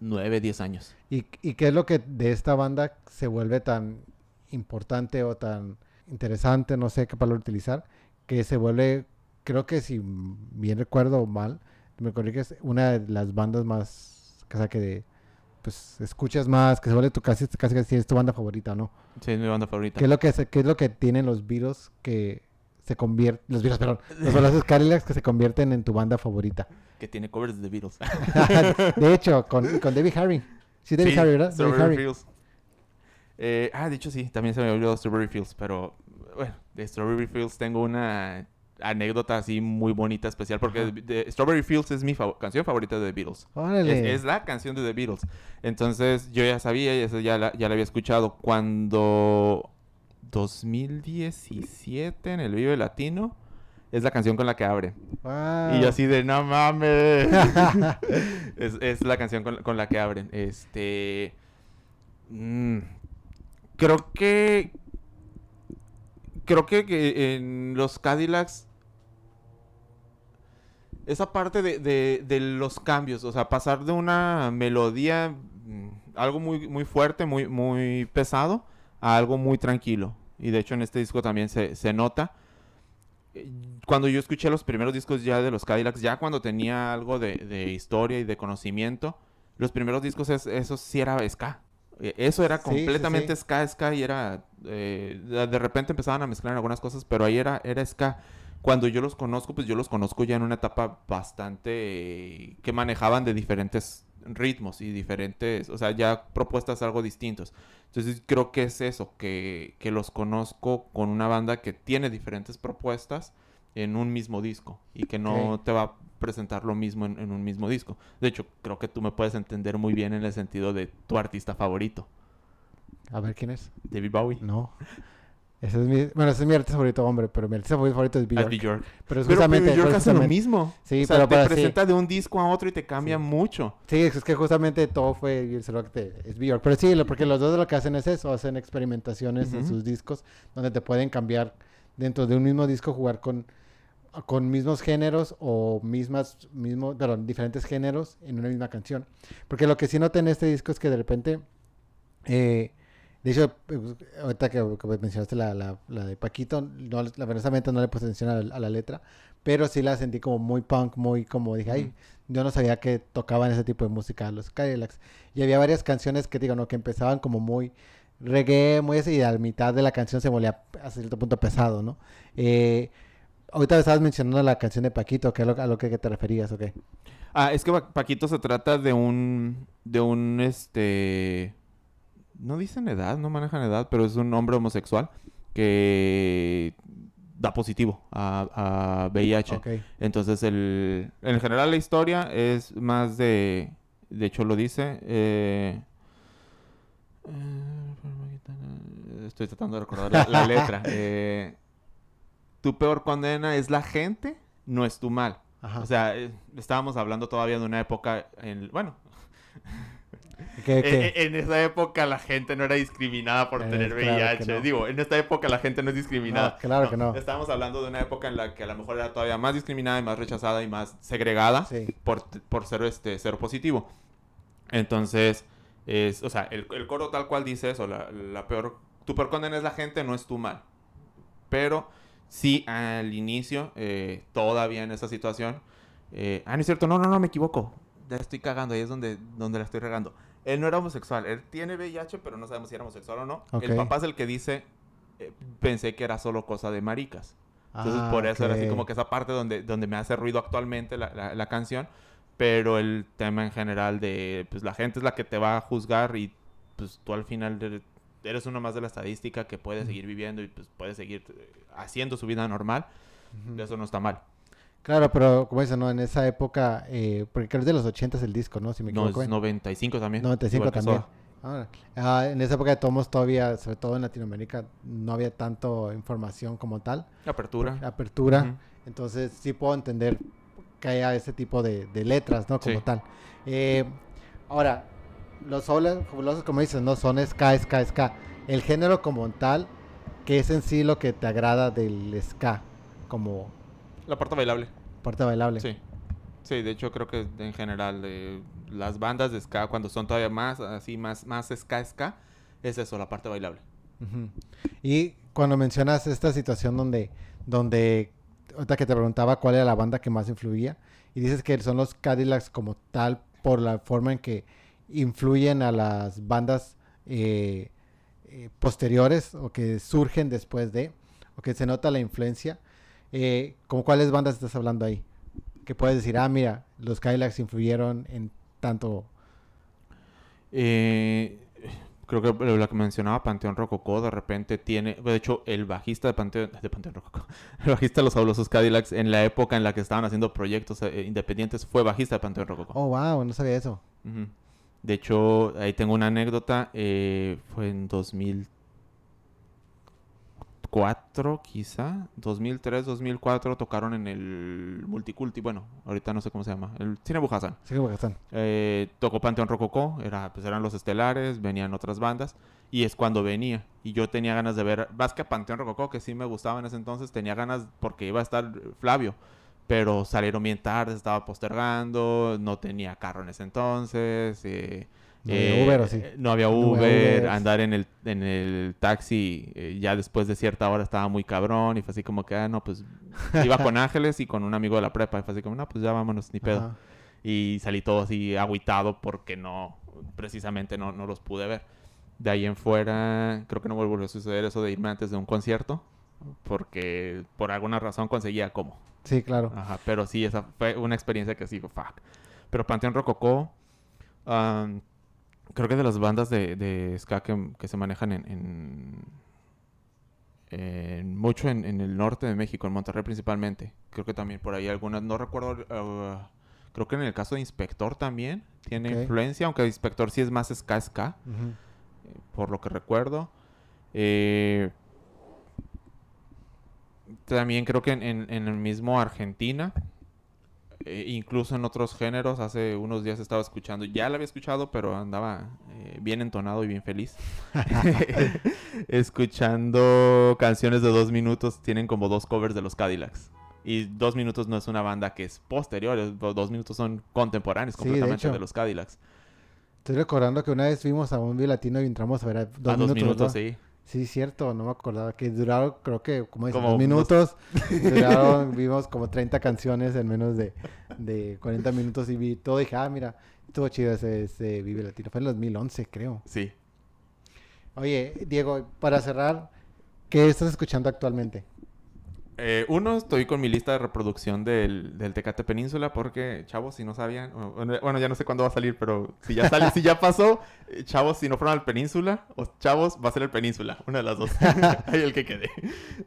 9, 10 años. ¿Y, ¿Y qué es lo que de esta banda se vuelve tan importante o tan interesante, no sé qué palabra utilizar, que se vuelve, creo que si bien recuerdo mal, me corriges, una de las bandas más, o sea, que de, pues escuchas más, que se vuelve tu casi, casi casi es tu banda favorita, ¿no? Sí, es mi banda favorita. ¿Qué es lo que, qué es lo que tienen los virus que se convierten, los virus, perdón, los balazos Cadillacs que se convierten en tu banda favorita? Que tiene covers de The Beatles. de hecho, con, con David Harry. Sí, David Sí, Harry, ¿verdad? David Strawberry Harry. Fields. Eh, ah, de hecho sí, también se me olvidó Strawberry Fields, pero bueno, de Strawberry Fields tengo una anécdota así muy bonita, especial, porque Ajá. de- de- Strawberry Fields es mi fav- canción favorita de The Beatles. Órale. Es, es la canción de The Beatles. Entonces yo ya sabía, ya la, ya la había escuchado. Cuando 2017 en el Vive Latino es la canción con la que abre. Wow. Y yo así de no mames. es, es la canción con, con la que abren. Este. mm, creo que. Creo que, que en los Cadillacs. Esa parte de, de- de los cambios. O sea, pasar de una melodía. mm, Algo muy, muy fuerte, muy, muy pesado. A algo muy tranquilo. Y de hecho en este disco también se, se nota cuando yo escuché los primeros discos ya de los Cadillacs, ya cuando tenía algo de, de historia y de conocimiento, los primeros discos, es, esos sí era ska. Eh, Eso era Sí, sí, completamente sí. ska, ska y era... eh, de de repente empezaban a mezclar en algunas cosas, pero ahí era, era ska. Cuando yo los conozco, pues yo los conozco ya en una etapa bastante... eh, que manejaban de diferentes ritmos y diferentes... O sea, ya propuestas algo distintos. Entonces creo que es eso, que, que los conozco con una banda que tiene diferentes propuestas en un mismo disco y que no te va a presentar lo mismo en, en un mismo disco. De hecho, creo que tú me puedes entender muy bien en el sentido de tu artista favorito, A ver quién es. David Bowie. No. Ese es mi, bueno, ese es mi artista favorito, hombre, pero mi artista favorito es Bjork. Bjork. Pero es Pero, justamente, pero Bjork hace lo mismo. Sí, o sea, pero te para- sí. presenta de un disco a otro y te cambia Sí. mucho. Sí, es que justamente todo fue es Bjork. Pero sí, lo- porque los dos lo que hacen es eso, hacen experimentaciones en sus discos donde te pueden cambiar dentro de un mismo disco, jugar con, con mismos géneros o mismas, mismo, perdón, diferentes géneros en una misma canción. Porque lo que sí noté en este disco es que de repente, eh, de hecho, eh, ahorita que, que mencionaste la, la, la de Paquito, no, la, honestamente no le puse atención a la, a la letra, pero sí la sentí como muy punk, muy como dije, ay, yo no sabía que tocaban ese tipo de música los Cadillacs. Y había varias canciones que digo, no, que empezaban como muy reggae, muy y a la mitad de la canción se volvía a cierto punto pesado, ¿no? Eh, ahorita estabas mencionando la canción de Paquito, que es lo- a lo que, que te referías, ¿o qué? Ah, es que Pa- Paquito se trata de un. de un este. No dicen edad, no manejan edad, pero es un hombre homosexual que da positivo a, a VIH. Entonces, el, en general, la historia es más de. De hecho, lo dice. eh, eh, Estoy tratando de recordar la, la letra. eh, tu peor condena es la gente, no es tu mal. Ajá. O sea, eh, estábamos hablando todavía de una época, en, bueno, ¿Qué- qué? eh, eh, en esa época la gente no era discriminada por Eh, tener claro VIH. no. Digo, en esta época la gente no es discriminada. No, claro que no. Estábamos hablando de una época en la que a lo mejor era todavía más discriminada y más rechazada y más segregada Sí. por, por ser este ser positivo. Entonces, es, o sea, el, el coro tal cual dice eso, la, la peor, tu peor condena es la gente, no es tu mal. Pero sí, al inicio, eh, todavía en esa situación, eh, ah, no es cierto, no, no, no, me equivoco, ya estoy cagando, ahí es donde, donde la estoy regando. Él no era homosexual, él tiene VIH, pero no sabemos si era homosexual o no. El papá es el que dice, eh, pensé que era solo cosa de maricas. Entonces, Ah, por eso era así como que esa parte donde, donde me hace ruido actualmente la, la- la canción. Pero el tema en general de, pues la gente es la que te va a juzgar y pues tú al final eres- uno más de la estadística que puede seguir viviendo y pues puede seguir eh, haciendo su vida normal. Eso no está mal. Claro, pero como dices, ¿no? En esa época, eh, porque creo que es de los 80 el disco, ¿no? Si me No, equivoco. es ¿eh? 95 también. 95 igual que también. Ah, ah, en esa época de tomos todavía, sobre todo en Latinoamérica, no había tanto información como tal, Apertura. apertura. Ujú. Entonces sí puedo entender que haya ese tipo de, de letras, ¿no? Como Sí. tal. Eh, ahora, los soles fabulosos, como dices, no son ska, ska, ska. El género como tal, que es en sí lo que te agrada del ska, como La parte bailable. Parte bailable. Sí. Sí, de hecho creo que en general eh, las bandas de ska cuando son todavía más así más más ska ska es eso, la parte bailable. Y cuando mencionas esta situación donde, donde, ahorita que te preguntaba cuál era la banda que más influía, y dices que son los Cadillacs como tal por la forma en que influyen a las bandas eh, eh, posteriores o que surgen después de, o que se nota la influencia, eh, ¿con cuáles bandas estás hablando ahí? Que puedes decir, ah, mira, los Cadillacs influyeron en tanto... Eh, creo que lo que mencionaba Panteón Rococó de repente tiene, de hecho el bajista de Panteón, de Panteón Rococó, el bajista de los fabulosos Cadillacs en la época en la que estaban haciendo proyectos eh, independientes fue bajista de Panteón Rococó. Oh, wow, no sabía eso. De hecho, ahí tengo una anécdota. eh, fue en 2004, quizá. 2003, 2004 tocaron en el Multiculti. Bueno, ahorita no sé cómo se llama. El Cine Bujasán. Que están. Eh, tocó Panteón Rococó. Era, pues eran los estelares. Venían otras bandas. Y es cuando venía. Y yo tenía ganas de ver. Más que Panteón Rococó, que sí me gustaba en ese entonces. Tenía ganas porque iba a estar Flavio pero salieron bien tarde, estaba postergando, no tenía carro en ese entonces. eh, ¿No había Uber o sí? No había Uber, andar en el, en el taxi eh, ya después de cierta hora estaba muy cabrón y fue así como que, ah, no, pues iba con Ángeles y con un amigo de la prepa y fue así como, no, pues ya vámonos, ni pedo. Ajá. Y salí todo así agüitado porque no, precisamente no, no los pude ver. De ahí en fuera, creo que no volvió a suceder eso de irme antes de un concierto, porque por alguna razón conseguía cómo. Sí, claro. Ajá, pero sí, esa fue una experiencia que sí, fuck. Pero Panteón Rococó, um, creo que de las bandas de, de ska que, que se manejan en, en, en mucho en, en, el norte de México, en Monterrey principalmente. Creo que también por ahí algunas, no recuerdo, uh, creo que en el caso de Inspector también tiene influencia, aunque Inspector sí es más ska ska, eh, por lo que recuerdo. Eh, también creo que en el mismo Argentina, eh, incluso en otros géneros, hace unos días estaba escuchando, ya la había escuchado, pero andaba eh, bien entonado y bien feliz. escuchando canciones de dos minutos, tienen como dos covers de los Cadillacs. Y dos minutos no es una banda que es posterior, es- dos minutos son contemporáneos Sí, de completamente de, los Cadillacs. Estoy recordando que una vez fuimos a un latino y entramos a ver a dos, a dos minutos. minutos, ¿no? sí. Sí, cierto, no me acordaba. Que duraron, creo que, como Como dos unos- minutos. duraron, vimos como 30 canciones en menos de, de 40 minutos y vi todo. Y dije, ah, mira, estuvo chido ese, ese Vive Latino. Fue en el 2011, creo. Sí. Oye, Diego, para cerrar, ¿qué estás escuchando actualmente? Eh, uno, estoy con mi lista de reproducción del, del Tecate Península porque, chavos, si no sabían, bueno, ya no sé cuándo va a salir, pero si ya sale, si ya pasó, eh, chavos, si no fueron al Península, o chavos, va a ser el Península, una de las dos. Ahí el que quede.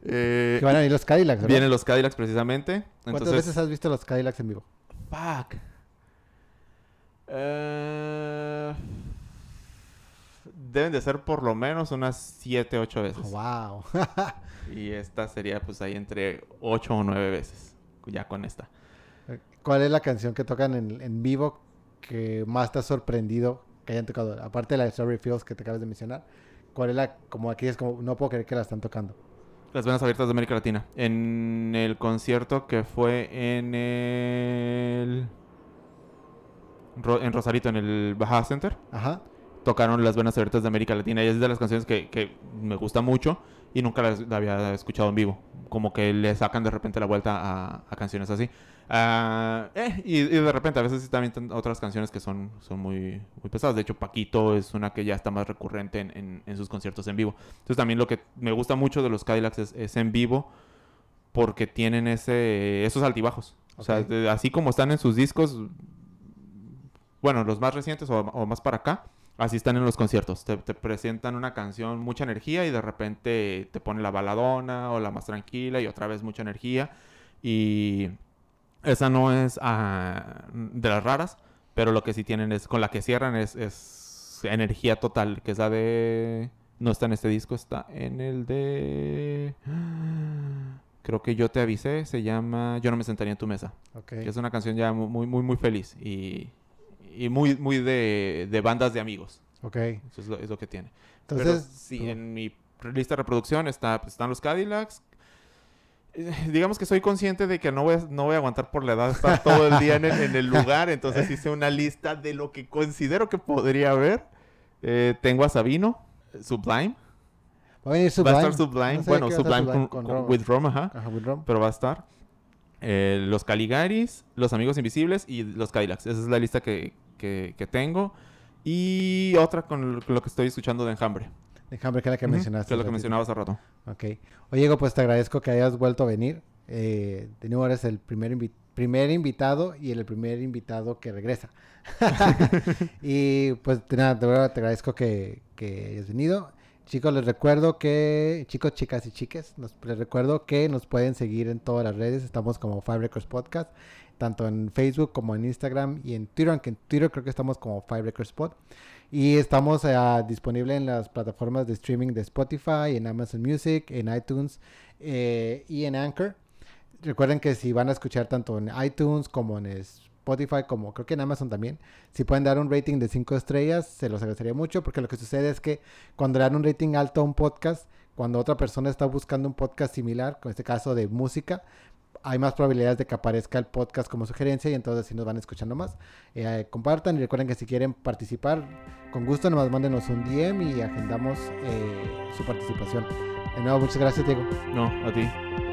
Eh, Que van a venir los Cadillacs, ¿verdad? vienen los Cadillacs precisamente. ¿Cuántas veces has visto los Cadillacs en vivo? Fuck. Deben de ser por lo menos unas 7, 8 veces. wow. Y esta sería pues ahí entre 8 o 9 veces. Ya con esta. ¿Cuál es la canción que tocan en, en vivo que más te ha sorprendido que hayan tocado? Aparte de la de Story Fields que te acabas de mencionar, ¿cuál es la, como aquí es como, no puedo creer que la están tocando? Las venas abiertas de América Latina. En el concierto que fue en el... En Rosarito, en el Baja Center. Ajá. Tocaron las venas abiertas de América Latina. Y es de las canciones que, que me gusta mucho. Y nunca las la había escuchado en vivo. Como que le sacan de repente la vuelta a, a canciones así. Ah, eh, y, y de repente a veces también otras canciones que son, son muy, muy pesadas. De hecho, Paquito es una que ya está más recurrente en, en- en sus conciertos en vivo. Entonces también lo que me gusta mucho de los Cadillacs es, es en vivo porque tienen ese, esos altibajos. O sea, de- así como están en sus discos, bueno, los más recientes o, o más para acá, así están en los conciertos. Te, te presentan una canción, mucha energía y de repente te pone la baladona o la más tranquila y otra vez mucha energía. Y esa no es ah, de las raras, pero lo que sí tienen es, con la que cierran es, es energía total, que es la de... No está en este disco, está en el de... Creo que yo te avisé, se llama Yo no me sentaría en tu mesa. Ok. Que es una canción ya mu- muy, muy, muy feliz y, y muy, muy de, de bandas de amigos. Ok. Eso es lo, es lo que tiene. Pero Entonces, sí, tú- en mi lista de reproducción está, pues, están los Cadillacs. Eh, Digamos que soy consciente de que no voy, a, no voy a aguantar por la edad estar todo el día en el, en el lugar, entonces hice una lista de lo que considero que podría haber. Eh, tengo a Sabino, Sublime. va a venir Va Sublime. a estar Sublime, No bueno, Sublime, con, con- Roma. with Rome, ajá Ajá, with pero va a estar. Eh, los Caligaris, los Amigos Invisibles y los Cadillacs. Esa es la lista que, que- que tengo. Y otra con lo, que estoy escuchando de Enjambre. Enjambre, que es la que Ujú, mencionaste. Que es lo que mencionaba hace rato. Ok. Oye, Diego, pues te agradezco que hayas vuelto a venir. Eh, de nuevo eres el primer, invi- primer invitado y el primer invitado que regresa. y pues de nada, de verdad te agradezco que, que hayas venido. Chicos, les recuerdo que, chicos, chicas y chiques, nos, les recuerdo que nos pueden seguir en todas las redes. Estamos como Five Records Podcast, tanto en Facebook como en Instagram y en Twitter, aunque en Twitter creo que estamos como Five Records Pod. Y estamos eh, disponible en las plataformas de streaming de Spotify, en Amazon Music, en iTunes eh, y en Anchor. Recuerden que si van a escuchar tanto en iTunes como en Spotify, como creo que en Amazon también, si pueden dar un rating de 5 estrellas, se los agradecería mucho, porque lo que sucede es que cuando le dan un rating alto a un podcast, cuando otra persona está buscando un podcast similar, con este caso de música, hay más probabilidades de que aparezca el podcast como sugerencia y entonces así nos van escuchando más. Eh, compartan y recuerden que si quieren participar, con gusto nomás mándenos un DM y agendamos eh, su participación. De nuevo, muchas gracias, Diego. No, a ti.